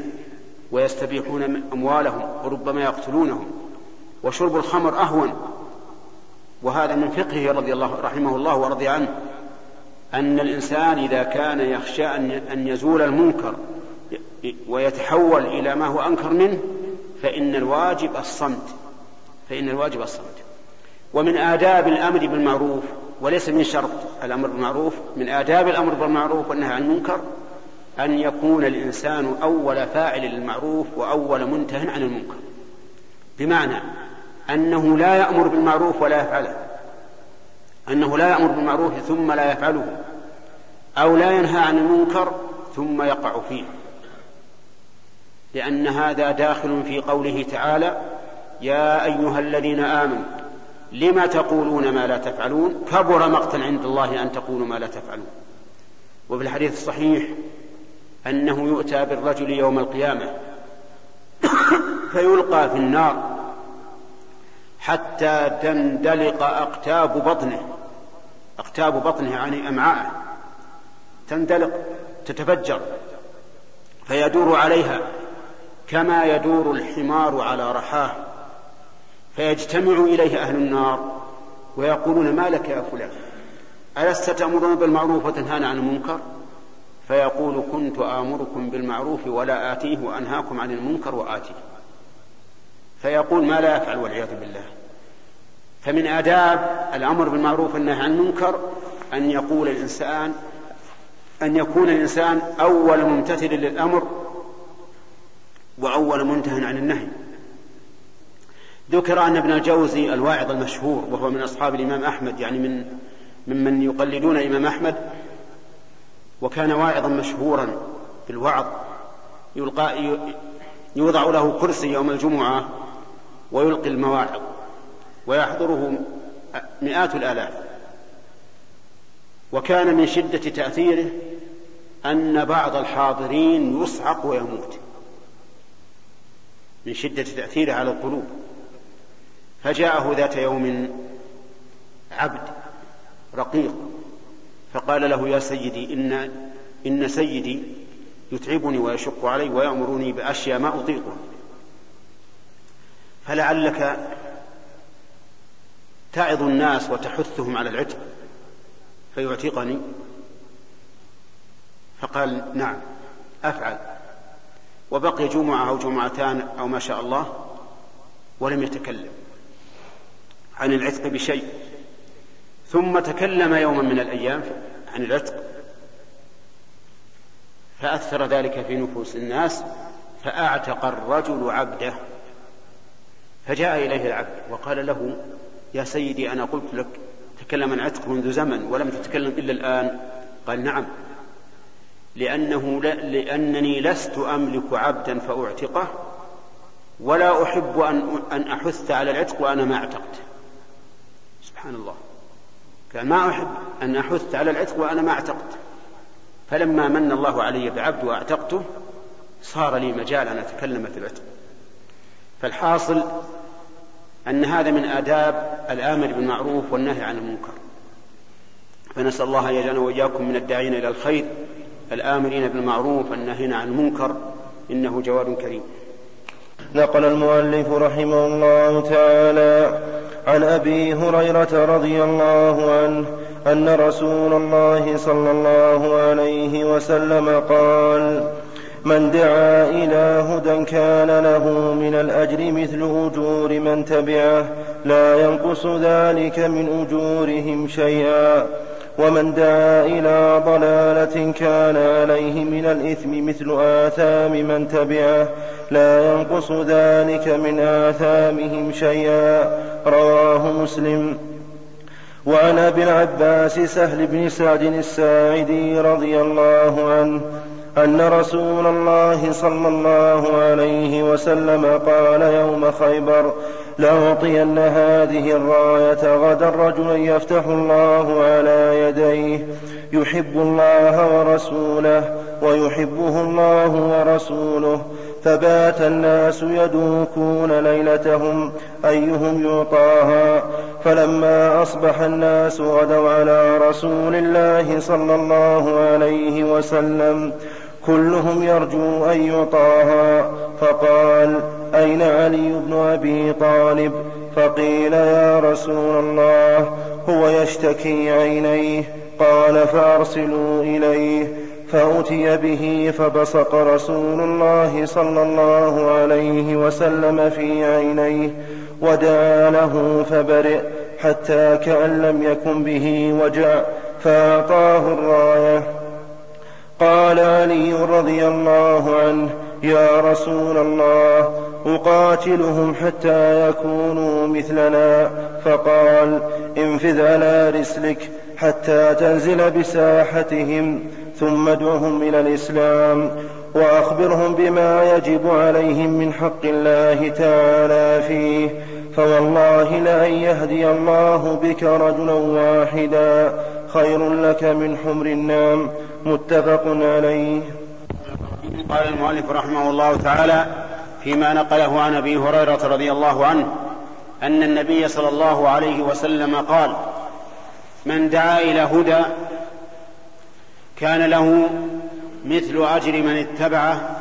ويستبيحون أموالهم وربما يقتلونهم وشرب الخمر أهون وهذا من فقهه رضي الله رحمه الله ورضي عنه أن الإنسان إذا كان يخشى أن يزول المنكر ويتحول إلى ما هو أنكر منه فإن الواجب الصمت فإن الواجب الصمت. ومن آداب الأمر بالمعروف وليس من شرط الأمر بالمعروف من آداب الأمر بالمعروف والنهي عن المنكر أن يكون الإنسان أول فاعل للمعروف وأول منته عن المنكر. بمعنى أنه لا يأمر بالمعروف ولا يفعله. أنه لا يأمر بالمعروف ثم لا يفعله. أو لا ينهى عن المنكر ثم يقع فيه. لأن هذا داخل في قوله تعالى يا أيها الذين آمنوا لما تقولون ما لا تفعلون؟ كبر مقتا عند الله أن تقولوا ما لا تفعلون. وفي الحديث الصحيح أنه يؤتى بالرجل يوم القيامة فيلقى في النار. حتى تندلق أقتاب بطنه. أقتاب بطنه يعني أمعاءه. تندلق تتفجر. فيدور عليها كما يدور الحمار على رحاه. فيجتمع إليه أهل النار ويقولون ما لك يا فلان؟ ألست تأمرون بالمعروف وتنهون عن المنكر؟ فيقول كنت آمركم بالمعروف ولا آتيه وأنهاكم عن المنكر وآتيه. فيقول ما لا يفعل والعياذ بالله. فمن آداب الأمر بالمعروف والنهي عن المنكر أن يقول الإنسان أن يكون الإنسان أول ممتثل للأمر وأول منتهى عن النهي. ذكر أن ابن الجوزي الواعظ المشهور وهو من أصحاب الإمام أحمد يعني من ممن يقلدون الإمام أحمد وكان واعظا مشهورا بالوعظ يلقى يوضع له كرسي يوم الجمعة ويلقي المواعظ. ويحضره مئات الآلاف. وكان من شدة تأثيره أن بعض الحاضرين يصعق ويموت. من شدة تأثيره على القلوب. فجاءه ذات يوم عبد رقيق فقال له يا سيدي إن إن سيدي يتعبني ويشق علي ويأمرني بأشياء ما أطيقها. فلعلك تعظ الناس وتحثهم على العتق فيعتقني؟ فقال نعم أفعل. وبقي جمعة أو جمعتان أو ما شاء الله ولم يتكلم عن العتق بشيء. ثم تكلم يوما من الأيام عن العتق فأثر ذلك في نفوس الناس فأعتق الرجل عبده فجاء إليه العبد وقال له يا سيدي أنا قلت لك تكلم عن عتق منذ زمن ولم تتكلم إلا الآن. قال نعم. لأنه ل... لأنني لست أملك عبدا فأعتقه ولا أحب أن أن أحث على العتق وأنا ما اعتقت. سبحان الله. قال ما أحب أن أحث على العتق وأنا ما اعتقت. فلما من الله علي بعبد وأعتقته صار لي مجال أن أتكلم في العتق. فالحاصل أن هذا من آداب الآمر بالمعروف والنهي عن المنكر. فنسأل الله أن يجعلنا وإياكم من الداعين إلى الخير الآمرين بالمعروف الناهين عن المنكر إنه جواد كريم. نقل المؤلف رحمه الله تعالى عن أبي هريرة رضي الله عنه أن رسول الله صلى الله عليه وسلم قال من دعا إلى هدى كان له من الأجر مثل أجور من تبعه لا ينقص ذلك من أجورهم شيئا. ومن دعا إلى ضلالة كان عليه من الإثم مثل آثام من تبعه لا ينقص ذلك من آثامهم شيئا. رواه مسلم. وعن أبي العباس سهل بن سعد الساعدي رضي الله عنه أن رسول الله صلى الله عليه وسلم قال يوم خيبر لأعطين هذه الراية غدا رجلا يفتح الله على يديه يحب الله ورسوله ويحبه الله ورسوله فبات الناس يدوكون ليلتهم أيهم يعطاها. فلما أصبح الناس غدوا على رسول الله صلى الله عليه وسلم كلهم يرجو أن يعطاها فقال أين علي بن أبي طالب؟ فقيل يا رسول الله هو يشتكي عينيه. قال فأرسلوا إليه. فأتي به فبصق رسول الله صلى الله عليه وسلم في عينيه ودعا له فبرئ حتى كأن لم يكن به وجع فأعطاه الراية. قال علي رضي الله عنه يا رسول الله أقاتلهم حتى يكونوا مثلنا. فقال انفذ على رسلك حتى تنزل بساحتهم ثم ادعهم إلى الإسلام وأخبرهم بما يجب عليهم من حق الله تعالى فيه. فوالله لأن يهدي الله بك رجلا واحدا خير لك من حمر النام. متفق عليه. قال المؤلف رحمه الله تعالى فيما نقله عن أبي هريرة رضي الله عنه أن النبي صلى الله عليه وسلم قال من دعا إلى هدى كان له مثل أجر من اتبعه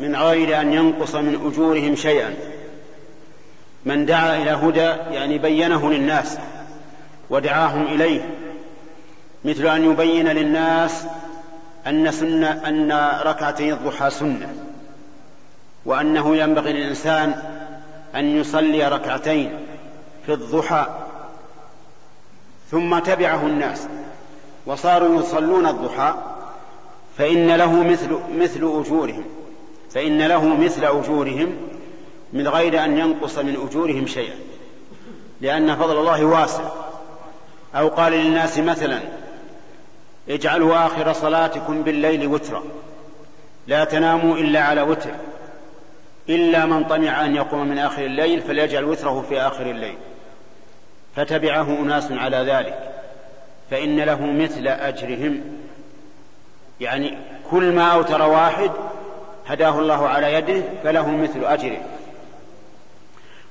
من غير أن ينقص من أجورهم شيئا. من دعا إلى هدى يعني بينه للناس ودعاهم إليه مثل أن يبين للناس أن سنة أن ركعتي الضحى سنة وأنه ينبغي للإنسان أن يصلي ركعتين في الضحى ثم تبعه الناس وصاروا يصلون الضحى فإن له مثل مثل أجورهم فإن له مثل أجورهم من غير أن ينقص من أجورهم شيئا لأن فضل الله واسع. أو قال للناس مثلا اجعلوا آخر صلاتكم بالليل وترا. لا تناموا إلا على وتر. إلا من طمع أن يقوم من آخر الليل فليجعل وتره في آخر الليل. فتبعه أناس على ذلك. فإن له مثل أجرهم. يعني كل ما أوتر واحد هداه الله على يده فله مثل أجره.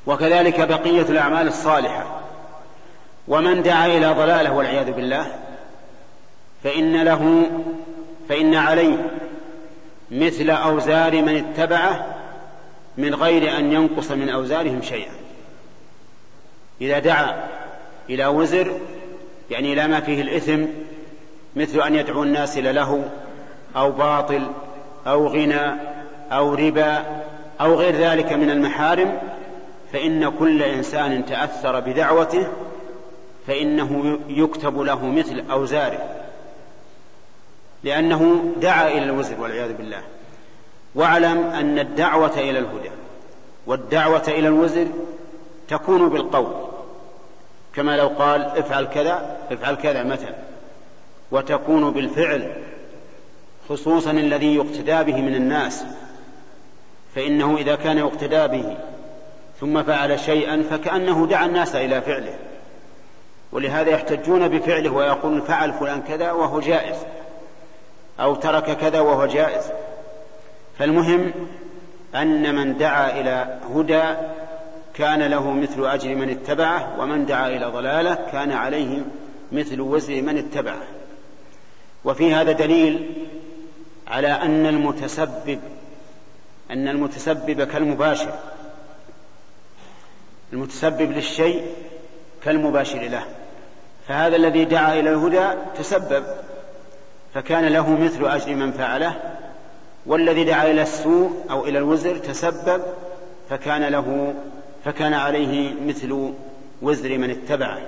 وكذلك بقية الأعمال الصالحة. ومن دعا إلى ضلاله والعياذ بالله فإن له فإن عليه مثل أوزار من اتبعه من غير أن ينقص من أوزارهم شيئا. إذا دعا إلى وزر يعني إلى ما فيه الإثم مثل أن يدعو الناس إلى لهو أو باطل أو غنى أو ربا أو غير ذلك من المحارم فإن كل إنسان تأثر بدعوته فإنه يكتب له مثل أوزاره. لأنه دعا إلى الوزر والعياذ بالله. واعلم أن الدعوة إلى الهدى والدعوة إلى الوزر تكون بالقول. كما لو قال افعل كذا افعل كذا مثلا. وتكون بالفعل خصوصا الذي يقتدى به من الناس. فإنه إذا كان يقتدى به ثم فعل شيئا فكأنه دعا الناس إلى فعله. ولهذا يحتجون بفعله ويقولون فعل فلان كذا وهو جائز. أو ترك كذا وهو جائز. فالمهم أن من دعا إلى هدى كان له مثل أجر من اتبعه ومن دعا إلى ضلالة كان عليه مثل وزر من اتبعه. وفي هذا دليل على أن المتسبب أن المتسبب كالمباشر. المتسبب للشيء كالمباشر له. فهذا الذي دعا إلى الهدى تسبب. فكان له مثل أجر من فعله والذي دعا إلى السوء أو إلى الوزر تسبب فكان له فكان عليه مثل وزر من اتبعه.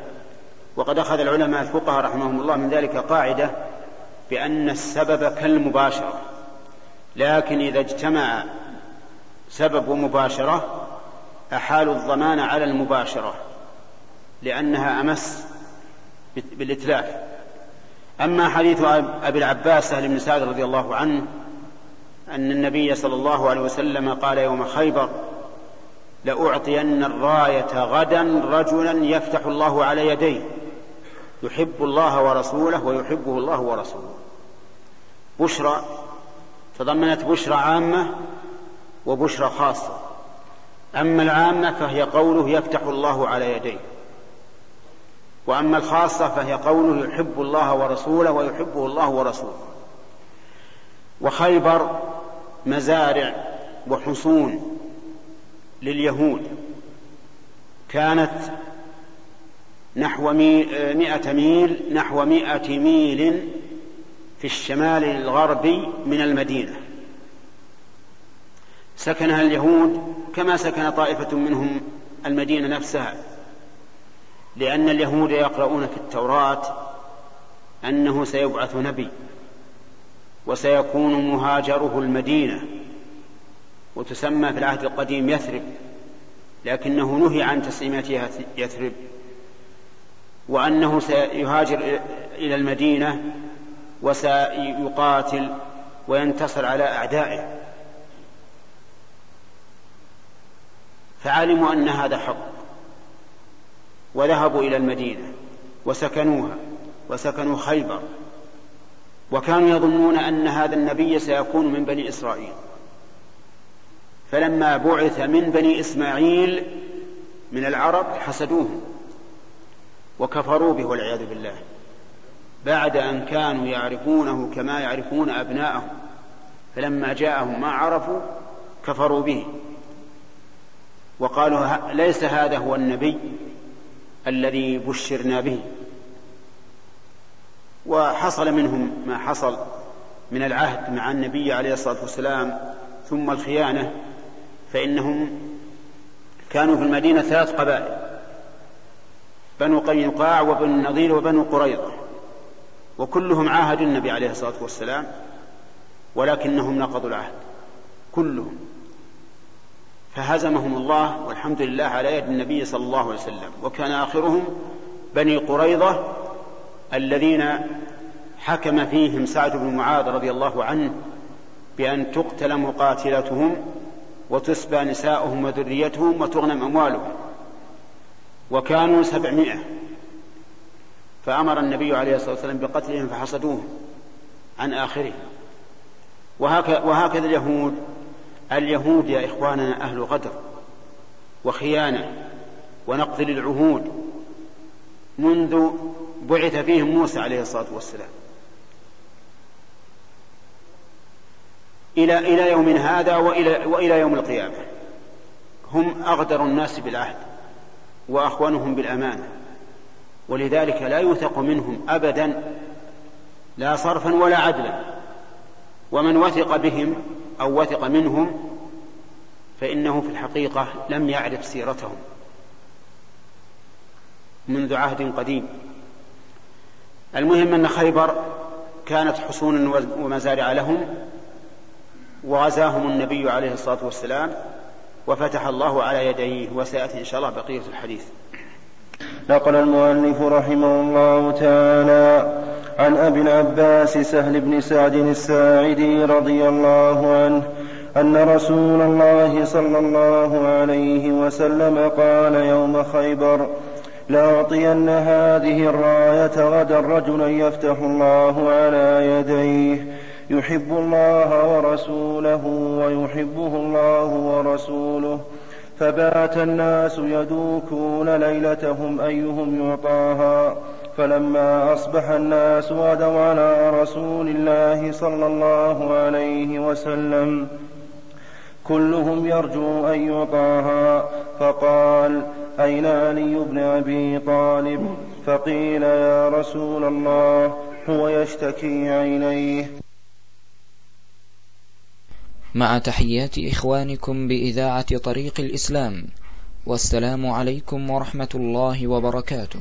وقد أخذ العلماء الفقهاء رحمهم الله من ذلك قاعدة بأن السبب كالمباشرة لكن إذا اجتمع سبب ومباشرة أحالوا الضمان على المباشرة لأنها أمس بالإتلاف. أما حديث أبي العباس سهل بن سعد رضي الله عنه أن النبي صلى الله عليه وسلم قال يوم خيبر لأعطين الراية غدا رجلا يفتح الله على يديه يحب الله ورسوله ويحبه الله ورسوله. بشرى تضمنت بشرى عامة وبشرى خاصة. أما العامة فهي قوله يفتح الله على يديه. وأما الخاصة فهي قوله يحب الله ورسوله ويحبه الله ورسوله. وخيبر مزارع وحصون لليهود. كانت نحو مئة ميل نحو مئة ميل في الشمال الغربي من المدينة. سكنها اليهود كما سكن طائفة منهم المدينة نفسها. لأن اليهود يقرؤون في التوراة أنه سيبعث نبي وسيكون مهاجره المدينة وتسمى في العهد القديم يثرب لكنه نهي عن تسميتها يثرب. وأنه سيهاجر إلى المدينة وسيقاتل وينتصر على أعدائه. فعلموا أن هذا حق. وذهبوا إلى المدينة وسكنوها وسكنوا خيبر وكانوا يظنون أن هذا النبي سيكون من بني إسرائيل. فلما بعث من بني إسماعيل من العرب حسدوه وكفروا به والعياذ بالله. بعد أن كانوا يعرفونه كما يعرفون أبناءهم فلما جاءهم ما عرفوا كفروا به. وقالوا ليس هذا هو النبي الذي بشرنا به. وحصل منهم ما حصل من العهد مع النبي عليه الصلاة والسلام ثم الخيانة فإنهم كانوا في المدينة ثلاث قبائل بنو قينقاع وبنو النضير وبنو قريظة وكلهم عاهدوا النبي عليه الصلاة والسلام ولكنهم نقضوا العهد كلهم. فهزمهم الله والحمد لله على يد النبي صلى الله عليه وسلم. وكان آخرهم بني قريظة الذين حكم فيهم سعد بن معاذ رضي الله عنه بأن تقتل مقاتلتهم وتسبى نساؤهم وذريتهم وتغنم أموالهم. وكانوا سبعمائة. فأمر النبي عليه الصلاة والسلام بقتلهم فحصدوهم عن آخرهم. وهكذا اليهود اليهود يا إخواننا أهل غدر وخيانة ونقض للعهود منذ بعث فيهم موسى عليه الصلاة والسلام. إلى إلى يوم هذا وإلى وإلى يوم القيامة. هم أغدر الناس بالعهد وأخونهم بالأمانة. ولذلك لا يوثق منهم أبدا لا صرفا ولا عدلا. ومن وثق بهم أو وثق منهم فإنه في الحقيقة لم يعرف سيرتهم منذ عهد قديم. المهم أن خيبر كانت حصونا ومزارع لهم وغزاهم النبي عليه الصلاة والسلام وفتح الله على يديه وسيأتي إن شاء الله بقية الحديث. نقل المؤلف رحمه الله تعالى عن أبي العباس سهل بن سعد الساعدي رضي الله عنه أن رسول الله صلى الله عليه وسلم قال يوم خيبر لأعطين هذه الراية غدا رجلا يفتح الله على يديه يحب الله ورسوله ويحبه الله ورسوله فبات الناس يدوكون ليلتهم أيهم يعطاها فلما أصبح الناس غدوا على رسول الله صلى الله عليه وسلم كلهم يرجو أن يعطاها فقال أين علي بن أبي طالب؟ فقيل يا رسول الله هو يشتكي عينيه مع تحيات إخوانكم بإذاعة طريق الإسلام والسلام عليكم ورحمة الله وبركاته.